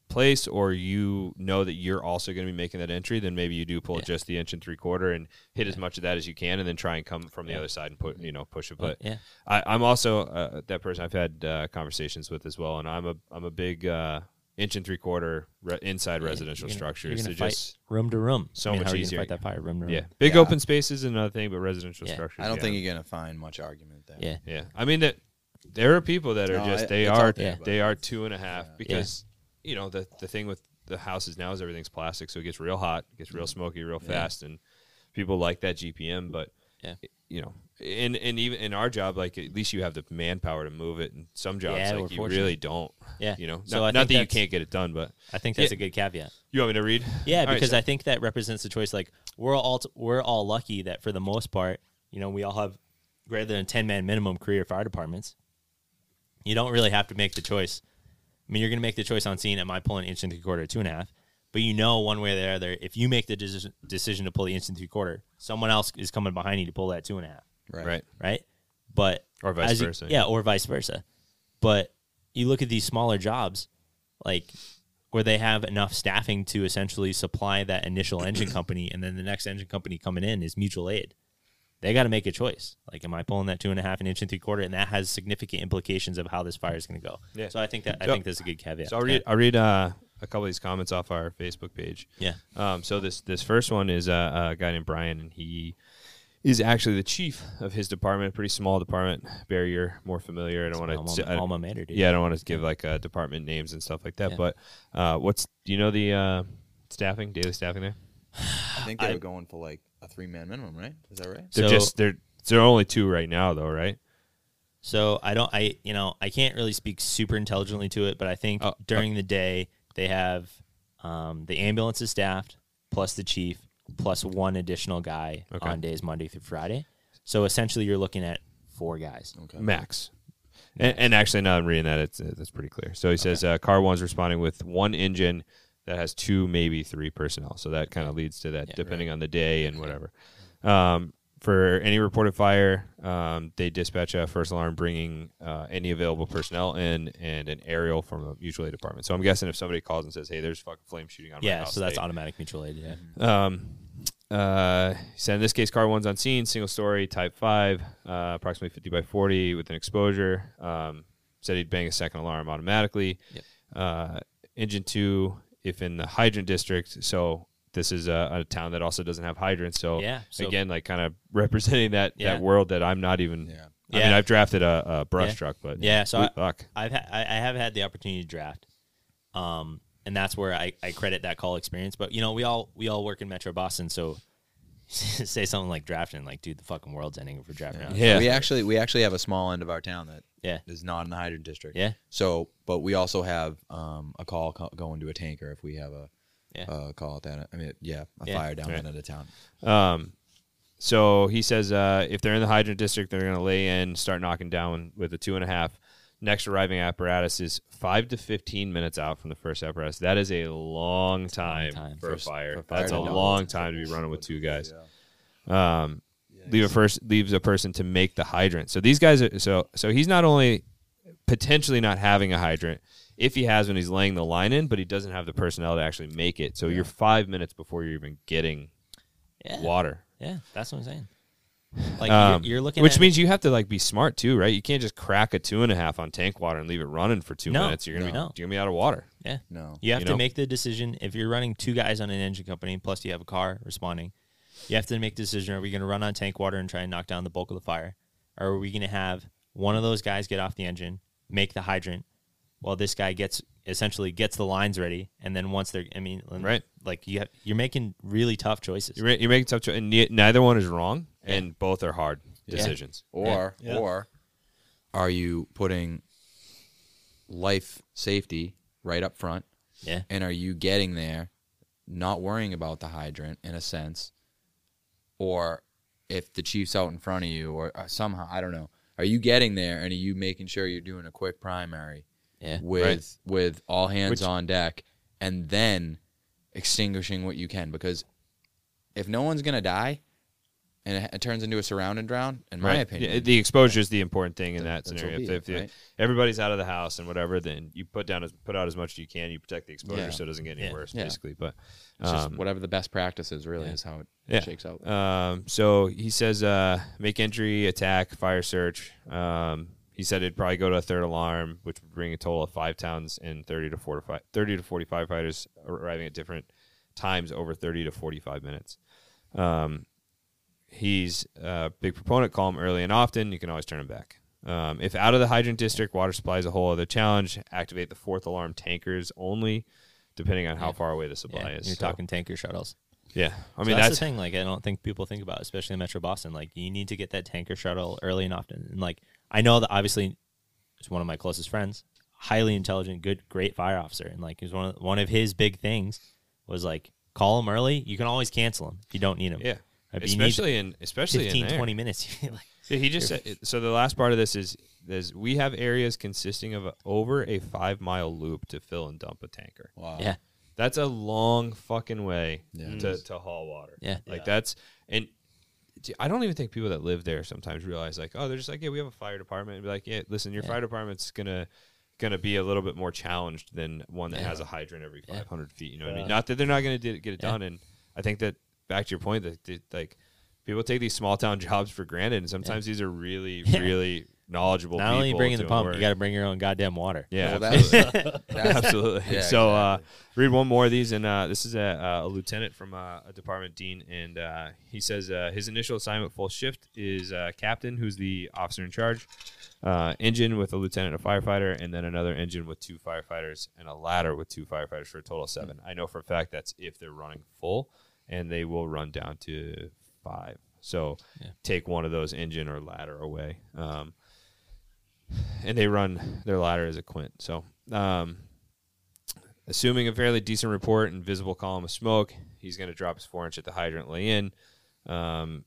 place, or you know that you're also going to be making that entry, then maybe you do pull Yeah. just the inch and three quarter and hit as much of that as you can, and then try and come from the Yeah. other side and put you know push it. But yeah. I, I'm also uh, that person I've had uh, conversations with as well, and I'm a I'm a big uh, inch and three quarter re- inside Yeah, residential you're gonna- structures. You're gonna fight just room to room. so I mean, much how are you easier. Fight that fire room to room. yeah, big Yeah. open spaces is another thing, but residential Yeah. structures. I don't yeah. think you're gonna find much argument there. Yeah. Yeah, I mean that there are people that are No, just I- they are there, they are two and a half Yeah. because you know the the thing with the houses now is everything's plastic, so it gets real hot, gets real mm-hmm. smoky real fast, and people like that GPM, but Yeah. you know, and and even in our job, like at least you have the manpower to move it, and some jobs Yeah, like you really don't. Yeah. You know, So not, not that you can't get it done, but I think that's Yeah. a good caveat. you want me to read? Yeah, All right, because so- I think that represents the choice. Like we're all we're all lucky that for the most part, you know, we all have greater than ten man minimum career fire departments. You don't really have to make the choice. I mean, you're going to make the choice on scene. Am I pulling inch and three quarter, or two and a half? But you know, one way or the other, if you make the decision decision to pull the inch and three quarter, someone else is coming behind you to pull that two and a half. Right. right. right? But Or vice as you- versa. yeah, or vice versa. But you look at these smaller jobs, like where they have enough staffing to essentially supply that initial engine company, and then the next engine company coming in is mutual aid. They got to make a choice. Like, am I pulling that two and a half, an inch and three quarter, and that has significant implications of how this fire is going to go. Yeah. So I think that I So- think that's a good caveat. So I'll read I'll read uh, a couple of these comments off our Facebook page. Yeah. Um, so this this first one is uh, a guy named Brian, and he is actually the chief of his department. Pretty small department. Barry, you're more familiar. I don't want to. alma mater, dude. Yeah, I don't want to give like uh, department names and stuff like that. Yeah. But uh, what's do you know the uh, staffing daily staffing there? I think they I- were going for like a three man minimum, right? Is that right? They're So- just they're there are only two right now though, right? So I don't, I you know, I can't really speak super intelligently to it, but I think Oh, during the day they have um, the ambulance is staffed plus the chief plus one additional guy Okay. on days Monday through Friday. So essentially, you're looking at four guys. Okay. Max. And, and actually, now I'm reading that, it's uh, that's pretty clear. So he says uh, car one's responding with one engine that has two, maybe three personnel. So that kind of leads to that, Yeah. depending on the day and whatever. Um, for any reported fire, um, they dispatch a first alarm, bringing uh, any available personnel in and an aerial from a mutual aid department. So I'm guessing if somebody calls and says, "Hey, there's fucking flame shooting on my house," Yeah, house," so that's they- automatic mutual aid. Yeah. um, uh, said in this case, car one's on scene, single story, type five, uh, approximately 50 by 40 with an exposure. Um, said he'd bang a second alarm automatically. Yep. Uh, engine two, if in the hydrant district. So this is a, a town that also doesn't have hydrants. So, Yeah, so- again, like kind of representing that, Yeah. that world that I'm not even. Yeah. I mean, I've drafted a, a brush Yeah. truck, but Yeah, so I- fuck. I've ha- I, I have had the opportunity to draft, um, and that's where I, I credit that call experience. But you know, we all we all work in Metro Boston, so say something like drafting, like dude, the fucking world's ending if we're drafting. out. Yeah. We actually we actually have a small end of our town that Yeah. is not in the hydrant district. Yeah. So, but we also have um, a call co- going to a tanker if we have a Yeah. uh, call at that. I mean, yeah, a Yeah. fire down Right. that end of town. Um, so he says uh, if they're in the hydrant district, they're going to lay in, start knocking down with a two and a half. Next arriving apparatus is five to fifteen minutes out from the first apparatus. That is a long time, time. for, For s- a fire. for a fire That's a long time to be running with two guys. Um, leave a first leaves a person to make the hydrant. So these guys are so so he's not only potentially not having a hydrant if he has when he's laying the line in, but he doesn't have the personnel to actually make it. So you're five minutes before you're even getting Yeah, water. yeah, that's what I'm saying. Like Um, you're, you're looking, which at, means you have to like be smart too, right? You can't just crack a two and a half on tank water and leave it running for two No, minutes. You're gonna no. be you're gonna be out of water. yeah, No. you have You to know? make the decision if you're running two guys on an engine company, plus you have a car responding. You have to make the decision: Are we going to run on tank water and try and knock down the bulk of the fire, or are we going to have one of those guys get off the engine, make the hydrant, while this guy gets essentially gets the lines ready, and then once they're, I mean, Right. Like you have, you're making really tough choices. You're, you're making tough choices, and ne- neither one is wrong, and both are hard decisions. Or Yeah. or are you putting life safety right up front? Yeah. And are you getting there not worrying about the hydrant in a sense? Or if the chief's out in front of you or uh, somehow I don't know. Are you getting there and are you making sure you're doing a quick primary Yeah. with Right. with all hands Which- on deck and then extinguishing what you can because if no one's going to die and it, it turns into a surround and drown in my Right. opinion Yeah, the exposure is the important thing in that Then scenario. be if, if right? everybody's out of the house and whatever, then you put down as put out as much as you can. You protect the exposure Yeah. so it doesn't get any worse, basically. But It's just um, whatever the best practice is really yeah. is how it Yeah. shakes out. Um, so he says, uh, make entry, attack, fire search. Um, he said it'd probably go to a third alarm, which would bring a total of five towns and 30 to 45, 30 to 45 fighters arriving at different times over 30 to 45 minutes. Um, he's a big proponent, call him early and often. You can always turn him back. Um, if out of the hydrant district, water supply is a whole other challenge. Activate the fourth alarm tankers only, depending on how Yeah. far away the supply Yeah, is. you're So, talking tanker shuttles. yeah. I So mean, that's, that's, the thing. Like, I don't think people think about, especially in Metro Boston. Like, you need to get that tanker shuttle early and often. And like, I know that obviously, it's one of my closest friends, highly intelligent, good, great fire officer, and like, he's one of one of his big things was like, call him early. You can always cancel him if you don't need him. yeah. But Especially in especially 15, in there. 20 minutes. like, Yeah, he just said, so. The last part of this is is we have areas consisting of a, over a five mile loop to fill and dump a tanker. Wow. yeah, That's a long fucking way Yeah. to, mm. to haul water. Yeah. like that's and I don't even think people that live there sometimes realize like oh they're just like yeah we have a fire department and be like yeah listen your Yeah. fire department's gonna gonna be a little bit more challenged than one that Yeah. has a hydrant every Yeah. 500 feet. You know what I mean? Not that they're not gonna di- get it Yeah. done. And I think that back to your point that that, like people take these small town jobs for granted, and sometimes these are really Yeah. really knowledgeable. not only people bringing the pump, work. you got to bring your own goddamn water. yeah, Well, absolutely. that's, that's- Absolutely. Yeah, so, uh, read one more of these, and uh, this is a, a lieutenant from uh, a department dean, and uh, he says uh, his initial assignment, full shift, is uh, captain, who's the officer in charge, uh, engine with a lieutenant, a firefighter, and then another engine with two firefighters, and a ladder with two firefighters for a total of seven. I know for a fact that's if they're running full, and they will run down to five. So, Yeah. take one of those engine or ladder away. Um, and they run their ladder as a quint. So, um, assuming a fairly decent report and visible column of smoke, he's going to drop his four inch at the hydrant lay in. Um,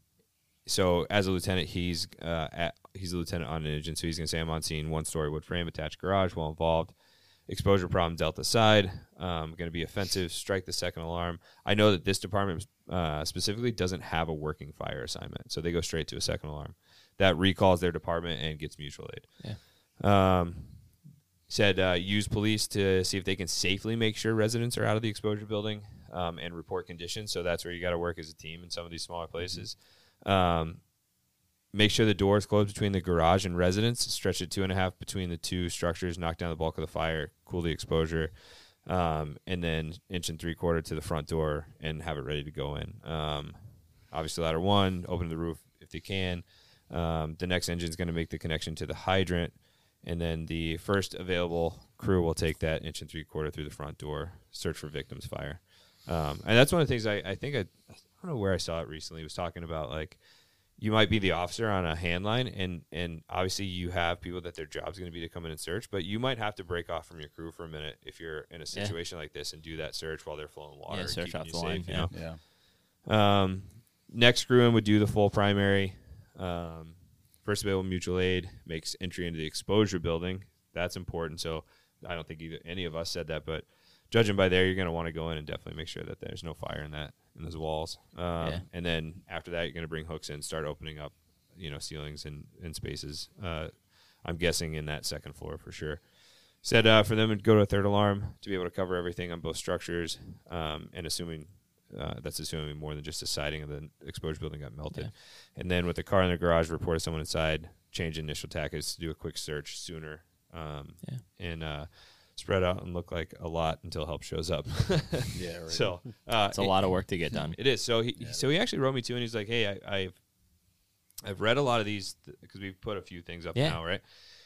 so, as a lieutenant, he's uh, at, he's a lieutenant on an engine, so he's going to say, "I'm on scene, one story wood frame, attached garage, well involved." Exposure problem delta side. Um, going to be offensive. Strike the second alarm. I know that this department uh, specifically doesn't have a working fire assignment, so they go straight to a second alarm. That recalls their department and gets mutual aid. Yeah. Um, said uh, use police to see if they can safely make sure residents are out of the exposure building um, and report conditions. So that's where you got to work as a team in some of these smaller places. Um, make sure the doors closed between the garage and residence. Stretch it two and a half between the two structures. Knock down the bulk of the fire. Cool the exposure. Um, and then inch and three quarter to the front door and have it ready to go in. Um, obviously, ladder one, open the roof if they can. Um, the next engine is going to make the connection to the hydrant, and then the first available crew will take that inch and three quarter through the front door, search for victims' fire. Um, and that's one of the things I, I think I, I don't know where I saw it recently. It was talking about like you might be the officer on a handline, and and obviously you have people that their job's going to be to come in and search but you might have to break off from your crew for a minute if you're in a situation like this and do that search while they're flowing water Yeah, search keeping off you the safe, line, you yeah. Yeah. Um, next crew in would do the full primary. Um, first available mutual aid makes entry into the exposure building. That's important. So I don't think either any of us said that, but judging by there, you're going to want to go in and definitely make sure that there's no fire in that in those walls. Um, Yeah. And then after that, you're going to bring hooks in, start opening up, you know, ceilings and, and spaces. Uh, I'm guessing in that second floor for sure. Said uh, for them to go to a third alarm to be able to cover everything on both structures, um, and assuming uh, that's assuming more than just the siding of the exposure building got melted. And then with the car in the garage, reported someone inside, change initial tactics to do a quick search sooner, um, Yeah. and uh, spread out and look like a lot until help shows up. Yeah, right. So uh, It's a lot of work to get done. it is. So he so he actually wrote me too, and he's like, "Hey, I, I've I've read a lot of these because we've put a few things up Yeah. now, right?"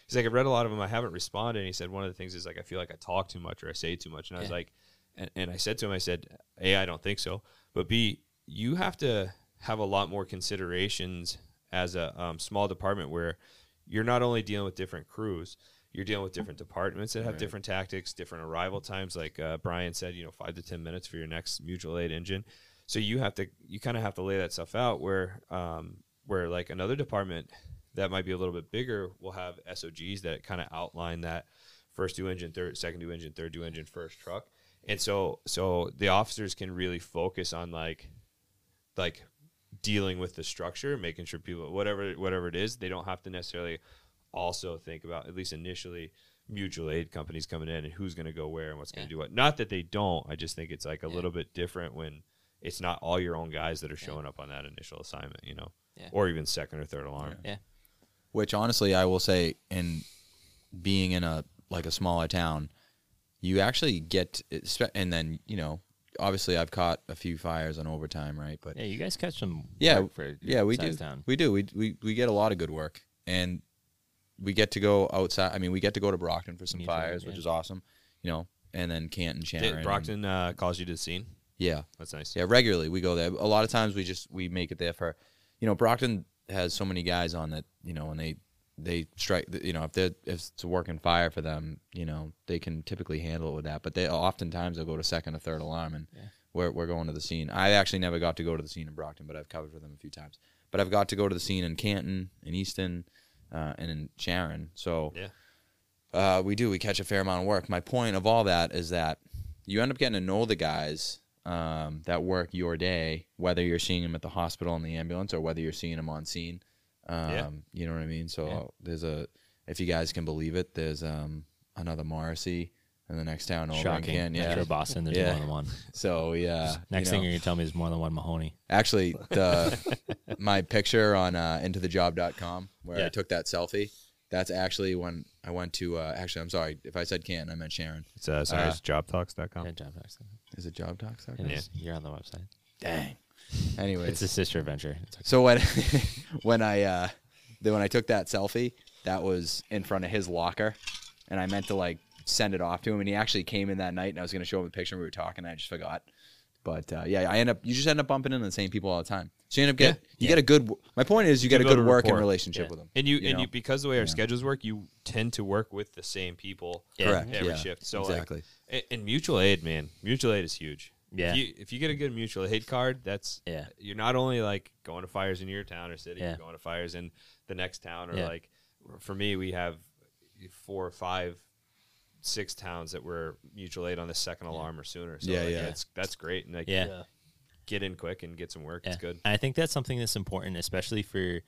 He's like, "I've read a lot of them. I haven't responded." And he said one of the things is like, "I feel like I talk too much or I say too much." And I was like, and, and I said to him, I said, "A, I don't think so, but B, you have to have a lot more considerations as a um, small department where you're not only dealing with different crews." You're dealing with different departments that have different tactics, different arrival times. Like uh, Brian said, you know, five to ten minutes for your next mutual aid engine so you have to you kind of have to lay that stuff out where um, where like another department that might be a little bit bigger will have SOGs that kind of outline that first due engine, third second due engine, third due engine, first truck, and so so the officers can really focus on like like dealing with the structure, making sure people whatever whatever it is, they don't have to necessarily also think about at least initially mutual aid companies coming in and who's going to go where and what's going to do what. Not that they don't. I just think it's like a little bit different when it's not all your own guys that are showing up on that initial assignment, you know, Yeah. or even second or third alarm. Yeah. Which honestly, I will say, in being in a like a smaller town, you actually get, and then you know, obviously, I've caught a few fires on overtime, right? But Yeah, you guys catch some. yeah, work for yeah, we do, Town. we do, we we we get a lot of good work, and we get to go outside. I mean, we get to go to Brockton for some Mutual, fires, which yeah. is awesome, you know, and then Canton, Sharon, Did Brockton uh, calls you to the scene. yeah, That's nice. yeah, regularly we go there. A lot of times we just we make it there for, you know, Brockton has so many guys on that, you know, and they they strike, you know, if they if it's a working fire for them, you know, they can typically handle it with that. But they oftentimes they'll go to second or third alarm, and we're we're going to the scene. I actually never got to go to the scene in Brockton, but I've covered for them a few times. But I've got to go to the scene in Canton, in Easton, uh, and in Sharon. So Yeah. uh, we do. We catch a fair amount of work. My point of all that is that you end up getting to know the guys um, that work your day, whether you're seeing them at the hospital in the ambulance or whether you're seeing them on scene. Um, Yeah. You know what I mean? So Yeah. there's a, if you guys can believe it, there's um, another Morrissey in the next town over Shocking. again. Yeah. Metro Boston, there's Yeah. more than one. So yeah. Next you thing know. you're gonna tell me is more than one Mahoney. Actually, the my picture on uh, intothejob.com where I took that selfie. That's actually when I went to. Uh, actually, I'm sorry if I said Canton, I meant Sharon. It's uh, sorry, Uh, it's jobtalks.com. Yeah, job talks. Is it Job Talks? It is. You're on the website. Dang. Anyways, It's a sister venture. Okay. so when when I uh, then when I took that selfie, that was in front of his locker, and I meant to like send it off to him, and he actually came in that night, and I was gonna show him the picture. and We were talking, and I just forgot. But uh, yeah, I end up you just end up bumping into the same people all the time. So you end up get you get a good. My point is you get a good a working rapport. relationship Yeah. with them. And you, and know? you because the way our schedules work, you tend to work with the same people Yeah. Correct. every yeah. shift. So exactly. like, and, and mutual aid, man, mutual aid is huge. Yeah. If you, if you get a good mutual aid card, that's Yeah. You're not only like going to fires in your town or city, Yeah. you're going to fires in the next town, or Yeah. like for me, we have four or five six towns that were mutual aid on the second alarm or sooner. So Yeah, like, yeah. it's that's great. And like, Yeah. Yeah. get in quick and get some work. It's good. And I think that's something that's important, especially for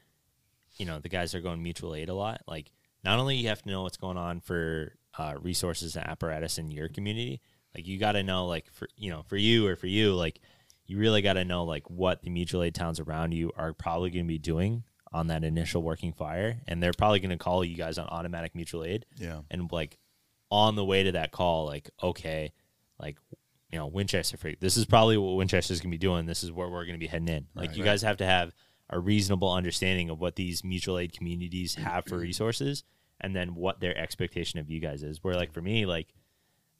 you know the guys that are going mutual aid a lot. Like, not only you have to know what's going on for uh, resources and apparatus in your community, like you got to know, like for you know, for you or for you, like you really got to know like what the mutual aid towns around you are probably going to be doing on that initial working fire, and they're probably going to call you guys on automatic mutual aid Yeah. and like on the way to that call, like okay, like you know Winchester Free. This is probably what Winchester's gonna be doing. This is where we're gonna be heading in. Like you guys have to have a reasonable understanding of what these mutual aid communities have for resources, and then what their expectation of you guys is. Where like for me, like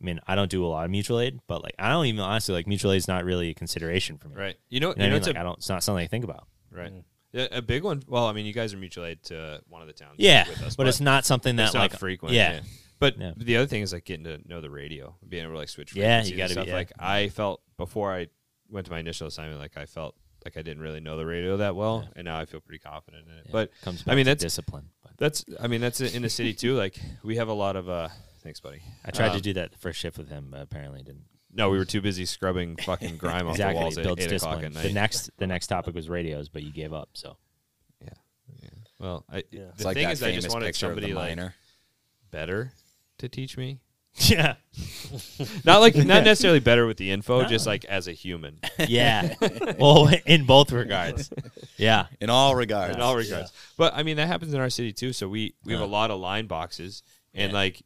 I mean, I don't do a lot of mutual aid, but like I don't even honestly like mutual aid is not really a consideration for me. Right. You know, You know, you know what I mean? it's Like, a I don't. It's not something I think about. right. Mm. Yeah, A big one. Well, I mean, you guys are mutual aid to one of the towns. Yeah, with us, but, it's not something that it's not like frequent. Yeah, But Yeah. the other thing is like getting to know the radio, being able to like switch. Yeah, frequencies you and gotta be- stuff. yeah. Like I felt before I went to my initial assignment, like I felt like I didn't really know the radio that well, and now I feel pretty confident in it. But comes. I Back mean, to that's discipline. But that's I mean that's in the city too. Like we have a lot of. uh Thanks, buddy. I tried to Um, do that the first shift with him, but apparently didn't. No, we were too busy scrubbing fucking grime off the exactly walls at builds eight o'clock at night. The next the next topic was radios, but you gave up. So yeah. yeah. Well, I, Yeah. the It's like thing that is, I just famous wanted picture of the somebody like miner. better to teach me. yeah, Not like not necessarily better with the info, just like as a human yeah. well, in both regards, yeah, in all regards. in all regards. But I mean that happens in our city too. So we we have a lot of line boxes, and Yeah. like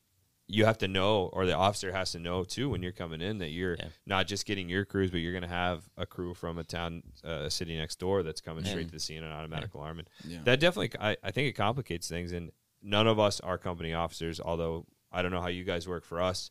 you have to know, or the officer has to know too when you're coming in that you're Yeah. not just getting your crews, but you're going to have a crew from a town, uh, a city next door that's coming straight to the scene, an automatic alarm, and Yeah. that definitely I, I think it complicates things. And none of us are company officers, although I don't know how you guys work for us.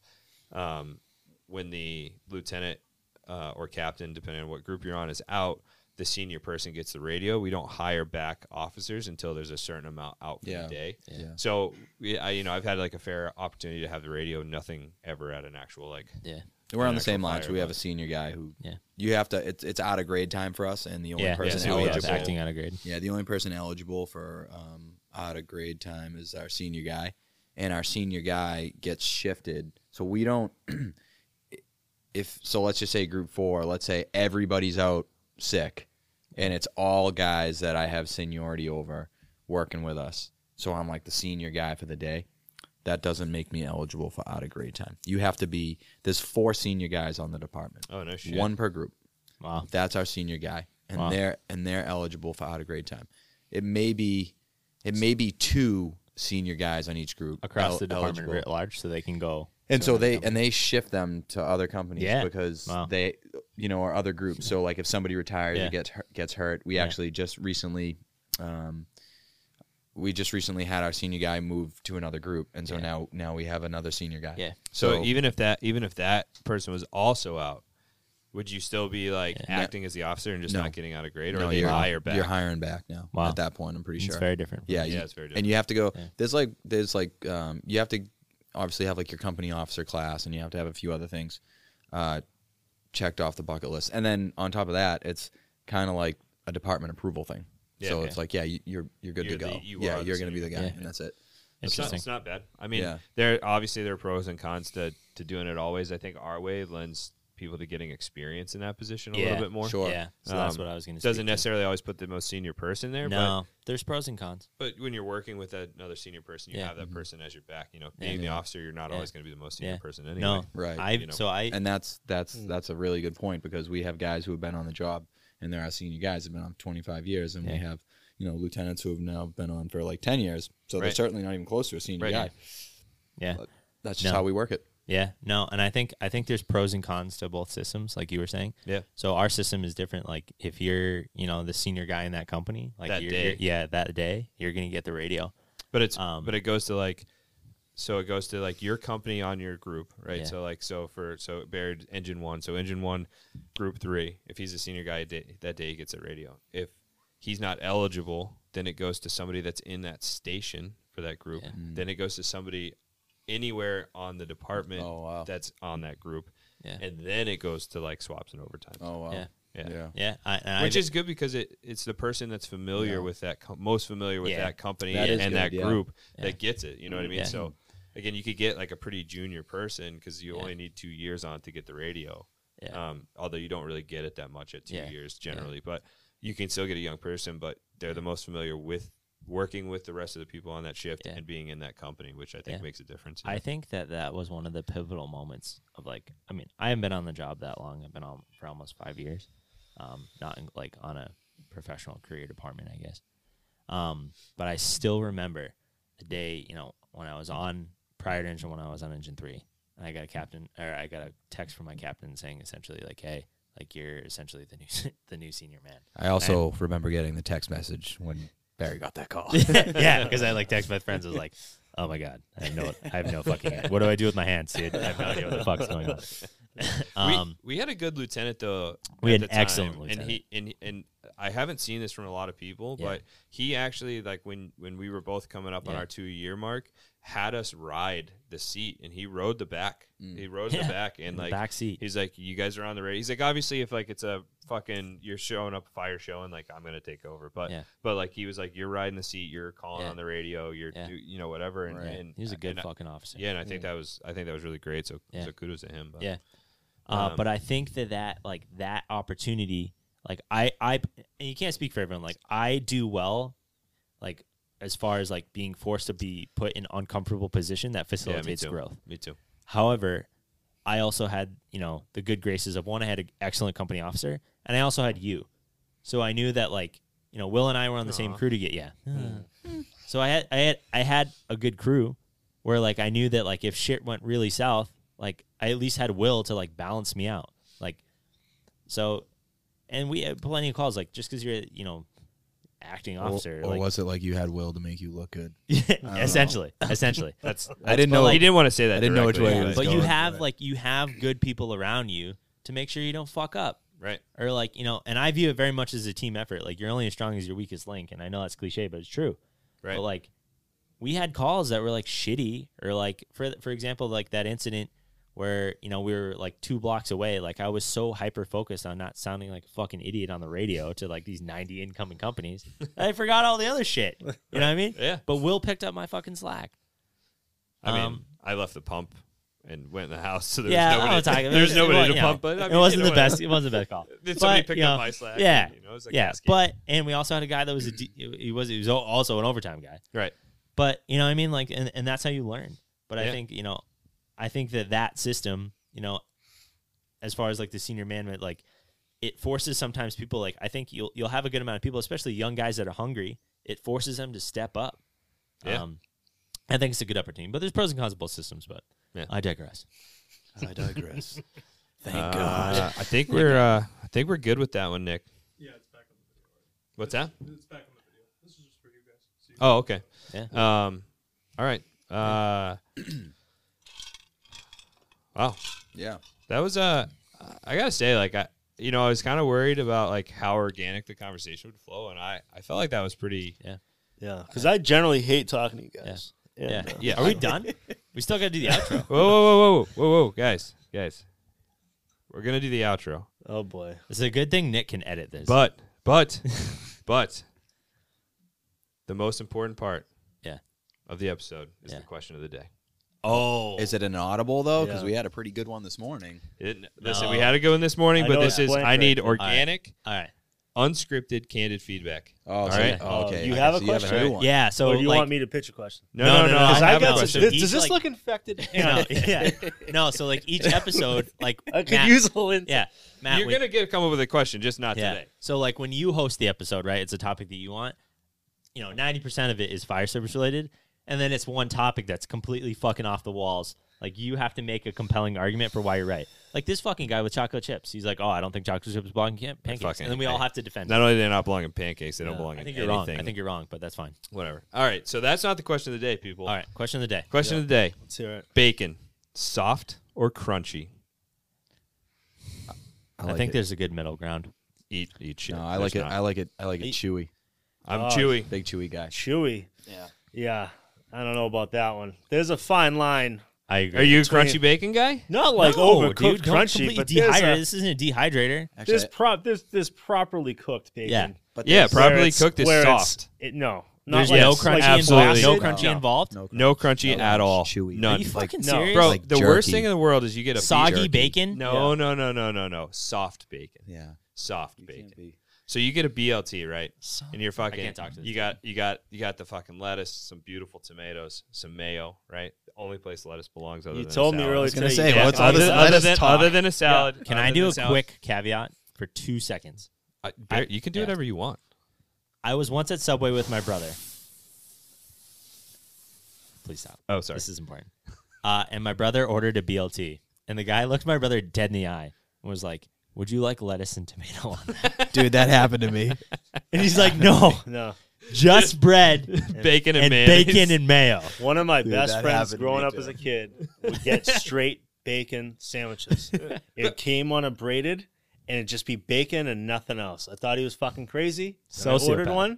Um, when the lieutenant uh, or captain, depending on what group you're on, is out, the senior person gets the radio. We don't hire back officers until there's a certain amount out for Yeah. the day. Yeah. So, I, you know, I've had like a fair opportunity to have the radio. Nothing ever at an actual like. yeah, We're on the same actual lines. We have a senior guy who Yeah. you have to. It's it's out of grade time for us, and the only yeah. person so so we we have have eligible. acting out of grade. Yeah, the only person eligible for um, out of grade time is our senior guy, and our senior guy gets shifted. So we don't. if so, let's just say group four. Let's say everybody's out sick, and it's all guys that I have seniority over working with us. So I'm like the senior guy for the day. That doesn't make me eligible for out of grade time. You have to be. There's four senior guys on the department, Oh no shit. one per group. Wow. That's our senior guy, and Wow. they're and they're eligible for out of grade time. It may be, it may be two senior guys on each group Across el- the department eligible. writ large, so they can go. and to so another they company. and they shift them to other companies Yeah. because Wow. they, you know, are other groups. So like if somebody retires Yeah. or gets hurt, gets hurt, we Yeah. actually just recently, um, we just recently had our senior guy move to another group, and so Yeah. now now we have another senior guy. Yeah. So, So- even if that even if that person was also out, would you still be like Yeah. acting as the officer and just No. not getting out of grade, or No, you're, hire back? you're hiring back now. Wow. At that point, I'm pretty sure It's very different. Yeah, Yeah, you, it's very different. and you have to go. Yeah. There's like there's like um, you have to obviously have like your company officer class, and you have to have a few other things uh, checked off the bucket list. And then on top of that, it's kind of like a department approval thing. Yeah, so okay. it's like yeah, you, you're you're good You're to the- go. you yeah, are you're gonna be the guy, guy. and that's it. It's not, it's not bad. I mean, Yeah. there obviously there are pros and cons to to doing it always. I think our way lends people to getting experience in that position a Yeah, little bit more. Sure. Yeah. So that's Um, what I was going to. Say. Doesn't necessarily always put the most senior person there, No, there's pros and cons. but but when you're working with another senior person, you Yeah. have that person as your back. You know, Yeah. being the officer, you're not Yeah. always going to be the most senior Yeah. person anyway. No, Right. I You know. so I And that's that's that's a really good point because we have guys who have been on the job, and there are senior guys who've been on 25 years, and we have you know lieutenants who have now been on for like 10 years. So they're certainly not even close to a senior Right. guy. yeah. That's just No. how we work it. Yeah, no, and I think I think there's pros and cons to both systems, like you were saying. Yeah. So our system is different. Like if you're, you know, the senior guy in that company, like That you're, day. you're- yeah, that day, you're gonna get the radio. But it's Um, but it goes to like so it goes to like your company on your group, right? Yeah. So like so for so Baird engine one, so engine one, group three. If he's a senior guy day, that day, he gets a radio. If he's not eligible, then it goes to somebody that's in that station for that group. Yeah. Then it goes to somebody anywhere on the department Oh, wow. that's on that group, Yeah. and then it goes to like swaps and overtime. Oh wow. Yeah. yeah. Yeah. Yeah, I, Which I, is good because it, it's the person that's familiar Yeah. with that, com- most familiar with Yeah. that company That is and good, that yeah. group Yeah. that gets it. You know what I mean? Yeah. So again, you could get like a pretty junior person because you Yeah. only need two years on to get the radio. Yeah. Um, although you don't really get it that much at two Yeah. years generally, but you can still get a young person, but they're the most familiar with working with the rest of the people on that shift Yeah. and being in that company, which I think Yeah. makes a difference. I think that that was one of the pivotal moments of like, I mean, I haven't been on the job that long. I've been on for almost five years, um, not in, like on a professional career department, I guess. Um, but I still remember the day, you know, when I was on prior to engine, when I was on engine three, and I got a captain, or I got a text from my captain saying essentially like, "Hey, like you're essentially the new the new senior man." I also remember getting the text message when Barry got that call. yeah, because I like text my friends. I was like, "Oh my god, I have no, I have no fucking. What do I do with my hands, dude? I have no idea what the fuck's going on." um, we, we had a good lieutenant though. We had time, excellent and lieutenant. he and and I haven't seen this from a lot of people, Yeah. but he actually like when when we were both coming up on our two year mark, had us ride the seat, and he rode the back. He rode the back, and In like back seat. He's like, you guys are on the radio. He's like, obviously, if like it's a fucking you're showing up a fire show and like I'm gonna take over, but Yeah. but like he was like, you're riding the seat, you're calling Yeah. on the radio, you're Yeah. do, you know whatever, and, Right. and he was a good and I- fucking officer. yeah, and I think that was I think that was really great. So Yeah. so kudos to him. But. Yeah. Uh, Um, but I think that that like that opportunity, like I I and you can't speak for everyone. Like I do well, like as far as like being forced to be put in uncomfortable position that yeah, me facilitates growth. Me too. However, I also had you know the good graces of one. I had an excellent company officer, and I also had you. So I knew that like you know Will and I were on the same crew to get yeah. Hmm. Hmm. so I had I had I had a good crew where like I knew that like if shit went really south, like I at least had Will to like balance me out. Like so, and we had plenty of calls. Like just because you're you know acting officer, or, or like was it like you had Will to make you look good? essentially, essentially. That's I didn't know. like, he didn't want to say that. I didn't know which way he but- was but you have but- like you have good people around you to make sure you don't fuck up right. or like you know and i view it very much as a team effort like you're only as strong as your weakest link and i know that's cliche but it's true Right. but like we had calls that were like shitty or like for for example like that incident where you know we were like two blocks away like i was so hyper focused on not sounding like a fucking idiot on the radio to like these 90 incoming companies i forgot all the other shit you know what i mean Yeah. but will picked up my fucking slack I mean, Um, I left the pump and went in the house, so there yeah, was nobody. talk- There's nobody was- to you know, pump, but I mean, it wasn't the best. It wasn't the best call. Did somebody But, pick you up my slack? Yeah, and, you know, it was a yeah. But and we also had a guy that was a D, he was he was also an overtime guy. right, But you know what I mean, like, and, and that's how you learn. But I think you know, I think that that system, you know, as far as like the senior management, like it forces sometimes people like I think you'll you'll have a good amount of people, especially young guys that are hungry. It forces them to step up. Yeah. Um, I think it's a good opportunity, but there's pros and cons of both systems. But Yeah. I digress. I digress. Thank Uh, God. I think we're uh, I think we're good with that one, Nick. Yeah, it's back on the video. What's that? It's back on the video. This is just for you guys. So you Oh, okay. Yeah. Um, all right. Uh, wow, Yeah. that was uh, I gotta say, like I, you know, I was kind of worried about like how organic the conversation would flow, and I, I felt like that was pretty. Yeah, yeah. because I generally hate talking to you guys. Yeah. And, uh, Yeah. Are we done? we still got to do the outro. Whoa, whoa, whoa, whoa, whoa, whoa, guys, guys, we're gonna do the outro, Oh boy. It's a good thing Nick can edit this. but, but, but, the most important part, Yeah. of the episode is Yeah. the question of the day. Oh, Is it an audible though? Because Yeah. we had a pretty good one this morning. It, listen, No. we had to go in this morning, I but this is I need organic, all right. unscripted, candid feedback. Oh, All so- oh, okay. You have guess a you question? a new Right. one. Yeah. So or do you like, want me to pitch a question? No, No, no, no, no. no, I Because I, have got question. some, Each, does this like- look infected? no, yeah. no. So like each episode, like I could Matt, use a little insight. yeah, Matt. You're when- gonna get come up with a question, just not yeah. today. So like when you host the episode, right? It's a topic that you want. You know, ninety percent of it is fire service related, and then it's one topic that's completely fucking off the walls. Like you have to make a compelling argument for why you're right. Like this fucking guy with chocolate chips. He's like, "Oh, I don't think chocolate chips belong in can- pancakes," fucking- and then we all have to defend. Not it. only do they not belong in pancakes, they don't Yeah. belong I in think you're anything. wrong. I think you're wrong, but that's fine. whatever. All right, so that's not the question of the day, people. All right, question of the day. Question of the day: Let's hear it. Bacon, soft or crunchy? I, like think it. there's a good middle ground. Eat, eat shit. No, I There's like it. not. I like it. I like it Eat- chewy. I'm Oh, chewy. Big chewy guy. Chewy. Yeah. Yeah. I don't know about that one. There's a fine line. I agree. Are you a crunchy bacon guy? Not like no, overcooked dude, don't crunchy, completely but there's, dehydrate. a, This isn't a dehydrator. Actually, there's, pro- there's, there's properly cooked bacon. Yeah. but Yeah, there's- properly where it's- cooked is where it's- soft. It, no, Not There's like, no Yes, crunchy like absolutely. involved. No blasted. crunchy involved. No, No crunchy No, at all. chewy. None. Are you fucking no. serious? Bro, like the worst jerky. thing in the world is you get a Soggy jerky. bacon. No, no, no, no, no, no. Soft bacon. Yeah. Soft You bacon. Can't be. So you get a BLT, right? And you're fucking. I can't talk to this you got you got you got the fucking lettuce, some beautiful tomatoes, some mayo, right? The only place lettuce belongs. Other You than told a me salad. earlier was gonna say, you- what's all other, other than other than a salad. Can I do a salad- quick caveat for two seconds? I- Bear, you can do yeah. whatever you want. I was once at Subway with my brother. Please stop. Oh, sorry. This is important. Uh, and my brother ordered a BLT, and the guy looked my brother dead in the eye and was like, "Would you like lettuce and tomato on that?" Dude, that happened to me. and he's like, "No, No. just bread Bacon and, and mayonnaise. bacon and mayo." One of my Dude, best that friends happened to growing me up too. as a kid would get straight bacon sandwiches. it came on a braided, and it'd just be bacon and nothing else. I thought he was fucking crazy. So I ordered Sociopath. one.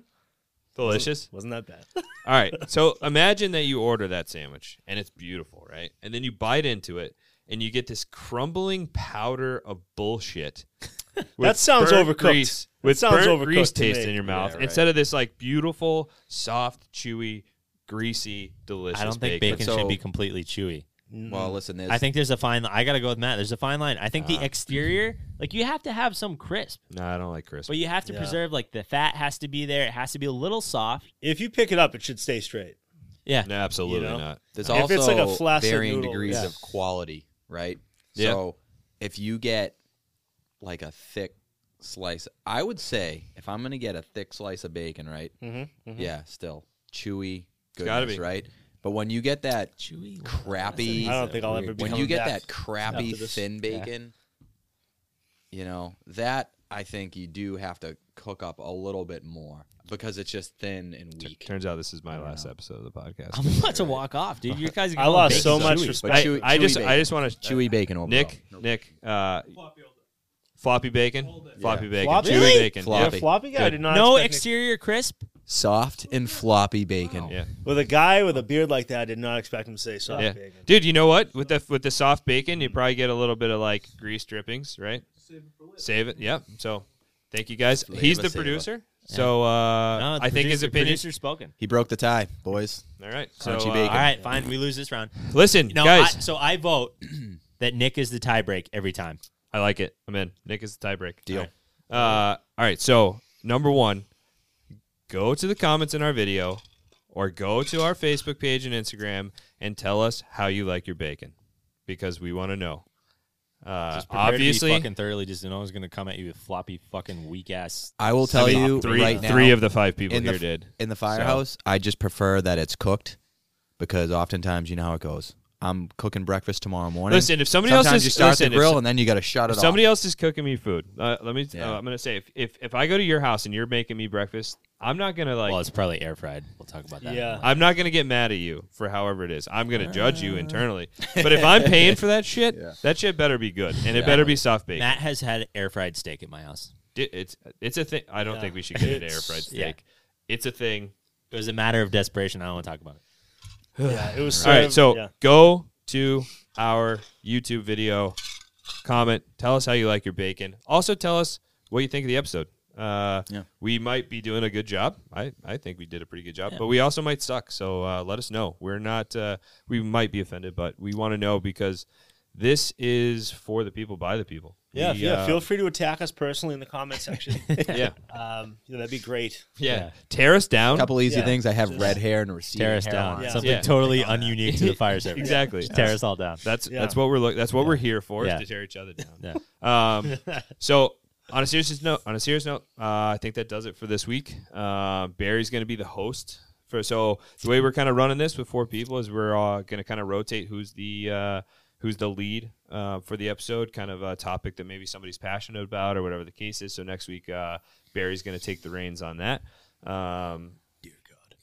delicious. Wasn't that bad? All right. So imagine that you order that sandwich and it's beautiful, right? And then you bite into it and you get this crumbling powder of bullshit. That sounds burnt overcooked. Grease, That with sounds burnt overcooked grease taste in your mouth Yeah, right. instead of this like beautiful, soft, chewy, greasy, delicious. I don't think bacon. bacon So- should be completely chewy. Well, listen, there's, I think there's a fine. I gotta go with Matt. There's a fine line. I think the Ah. exterior, like you have to have some crisp, No, I don't like crisp. but you have to Yeah. preserve. Like the fat has to be there. It has to be a little soft. If you pick it up, it should stay straight. Yeah, no, absolutely You know? not. there's If also it's like a flaccid varying noodle, degrees yeah. of quality, right? Yeah. So if you get like a thick slice, I would say if I'm gonna get a thick slice of bacon, right? Mm-hmm. Yeah, still chewy, gotta goodness, right? But when you get that chewy, crappy, I don't think I'll ever be when you get that crappy after this. thin Yeah. bacon, you know that I think you do have to cook up a little bit more because it's just thin and weak. Turns out this is my don't last know. episode of the podcast. I'm about to walk off, dude. You guys, are I lost bacon so much chewy. respect. But I, chewy- I chewy just, bacon. I just want to Chewy bacon overall. Nick, Nick, uh, floppy bacon, floppy bacon, Floppy? chewy Really? bacon. Floppy. You're floppy guy. I Good. did not No expect Nick- exterior crisp. soft and floppy bacon. Yeah. with a guy with a beard like that. I did not expect him to say soft Yeah, bacon. dude. You know what? With the with the soft bacon, you probably get a little bit of like grease drippings, right? Save it. Yep. So, thank you guys. He's Flavor the saver. producer. So uh, No, I think his producer- opinion. Producer spoken. He broke the tie, boys. All right. So Crunchy uh, bacon. All right, fine. We lose this round. listen, No, guys. I, so I vote that Nick is the tiebreak every time. I like it. I'm in. Nick is the tiebreak. Deal. Uh, all right. So number one, go to the comments in our video, or go to our Facebook page and Instagram and tell us how you like your bacon, because we want to know. Uh, Just prepare to be obviously, fucking thoroughly. Just no one's gonna come at you with floppy, fucking weak ass. I will tell I mean, you three, right now. three of the five people in the here f- did. in the firehouse, I just prefer that it's cooked because oftentimes you know how it goes. I'm cooking breakfast tomorrow morning. Listen, if somebody Sometimes else is you start listen, the grill so- and then you got to shut it If off. somebody else is cooking me food, uh, let me. Yeah. Uh, I'm gonna say if, if if I go to your house and you're making me breakfast, I'm not gonna like. well, it's probably air fried. We'll talk about that. Yeah. I'm not gonna get mad at you for however it is. I'm gonna judge you internally. But if I'm paying for that shit, Yeah. that shit better be good, and it better be soft baked. Matt has had air fried steak at my house. It's it's a thing. I don't Yeah. think we should get an air fried steak. yeah. It's a thing. It was a matter of desperation. I don't want to talk about it. Yeah, it was. All right, sort so yeah. go to our YouTube video, comment, tell us how you like your bacon. Also, tell us what you think of the episode. Uh, Yeah. We might be doing a good job. I, I think we did a pretty good job, but we also might suck. So uh, let us know. We're not. Uh, we might be offended, but we want to know because this is for the people by the people. Yeah, We, yeah. uh, Feel free to attack us personally in the comment section. yeah, um, yeah, that'd be great. yeah. Yeah. Tear us down. a couple easy Yeah. things. I have Just- red hair and a receding Tear us down. Yeah. Something Yeah. totally ununique to the fire service. exactly. Just tear us all down. That's Yeah. that's what we're look. That's what we're here for Yeah. is to tear each other down. Yeah. Um, so on a serious note, on a serious note, uh, I think that does it for this week. Uh, Barry's going to be the host for. So the way we're kind of running this with four people is we're uh, going to kind of rotate who's the uh, who's the lead uh, for the episode, kind of a topic that maybe somebody's passionate about or whatever the case is. So next week, uh, Barry's going to take the reins on that. Um,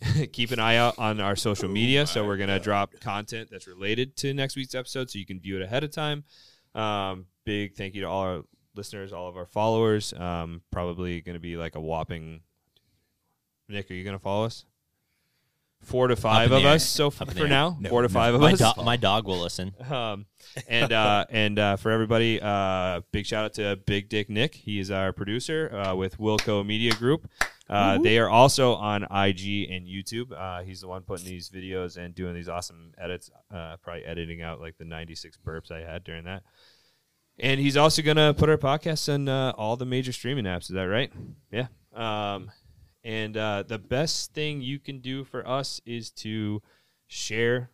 keep an eye out on our social media. So we're gonna drop content that's related to next week's episode, so you can view it ahead of time. Um, big thank you to all our listeners, all of our followers. Um, probably gonna be like a whopping. Nick, are you gonna follow us? Four to five of us. So f- for now, No, four to no. five of My, us. do- my dog will listen. Um, and uh, and uh, for everybody, uh, big shout out to Big Dick Nick. He is our producer uh, with Wilco Media Group. Uh, they are also on IG and YouTube. Uh, he's the one putting these videos and doing these awesome edits. Uh, probably editing out like the 96 burps I had during that. And he's also gonna put our podcast on uh, all the major streaming apps. Is that right? Yeah. Um, and uh, the best thing you can do for us is to share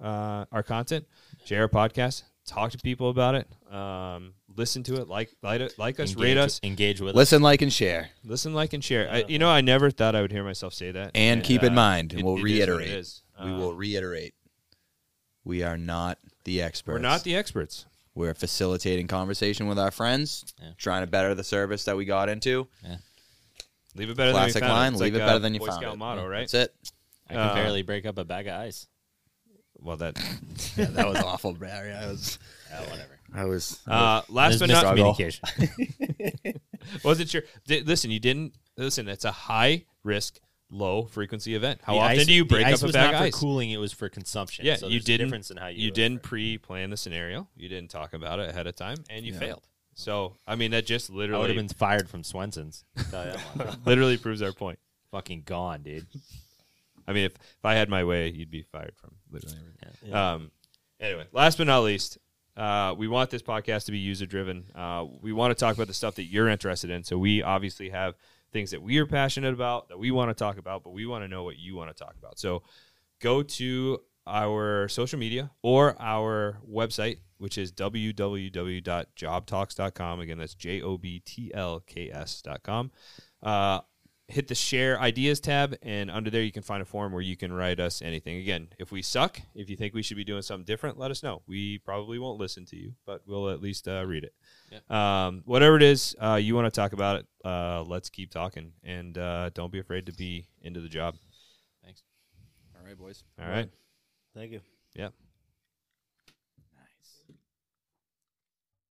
uh, our content, share our podcast, talk to people about it, um, listen to it, like like it, like us, rate us, engage with us. Listen, like, and share, listen, like, and share. I, you know, I never thought I would hear myself say that. and keep in uh, mind, and it- we'll it is what it reiterate. is. we Uh, will reiterate. We are not the experts. We're not the experts. We're facilitating conversation with our friends, Yeah. trying to better the service that we got into. Leave it better Classic than you found line: It's leave like it a better than you Boy found Scout it. motto, right? That's it. I can uh, barely break up a bag of ice. Well, that. Yeah, that was awful, Barry. I was, Oh, whatever. I was. Uh, last but There's not miscommunication. wasn't sure. Di- listen, you didn't listen. It's a high risk, low frequency event. How The often ice- do you the break ice up a was bag not of for ice? cooling; it was for consumption. Yeah, so you there's a didn't. Difference in how you, you didn't pre-plan the scenario. You didn't talk about it ahead of time, and you failed. So, I mean, that just literally. I would literally, have been fired from Swenson's. Tell you that much. literally proves our point. Fucking gone, dude. I mean, if, if I had my way, you'd be fired from literally everything. Yeah. Um, anyway, last but not least, uh, we want this podcast to be user driven. Uh, we want to talk about the stuff that you're interested in. So we obviously have things that we are passionate about that we want to talk about, but we want to know what you want to talk about. So go to our social media or our website, which is www.jobtlks.com. Again, that's J O B T L K S.com. Uh, hit the share ideas tab, and under there you can find a form where you can write us anything. Again, if we suck, if you think we should be doing something different, let us know. We probably won't listen to you, but we'll at least uh, read it. Um, whatever it is uh, you want to talk about it, uh, let's keep talking, and uh, don't be afraid to be into the job. Thanks. All right, boys. All right. Thank you. Yeah.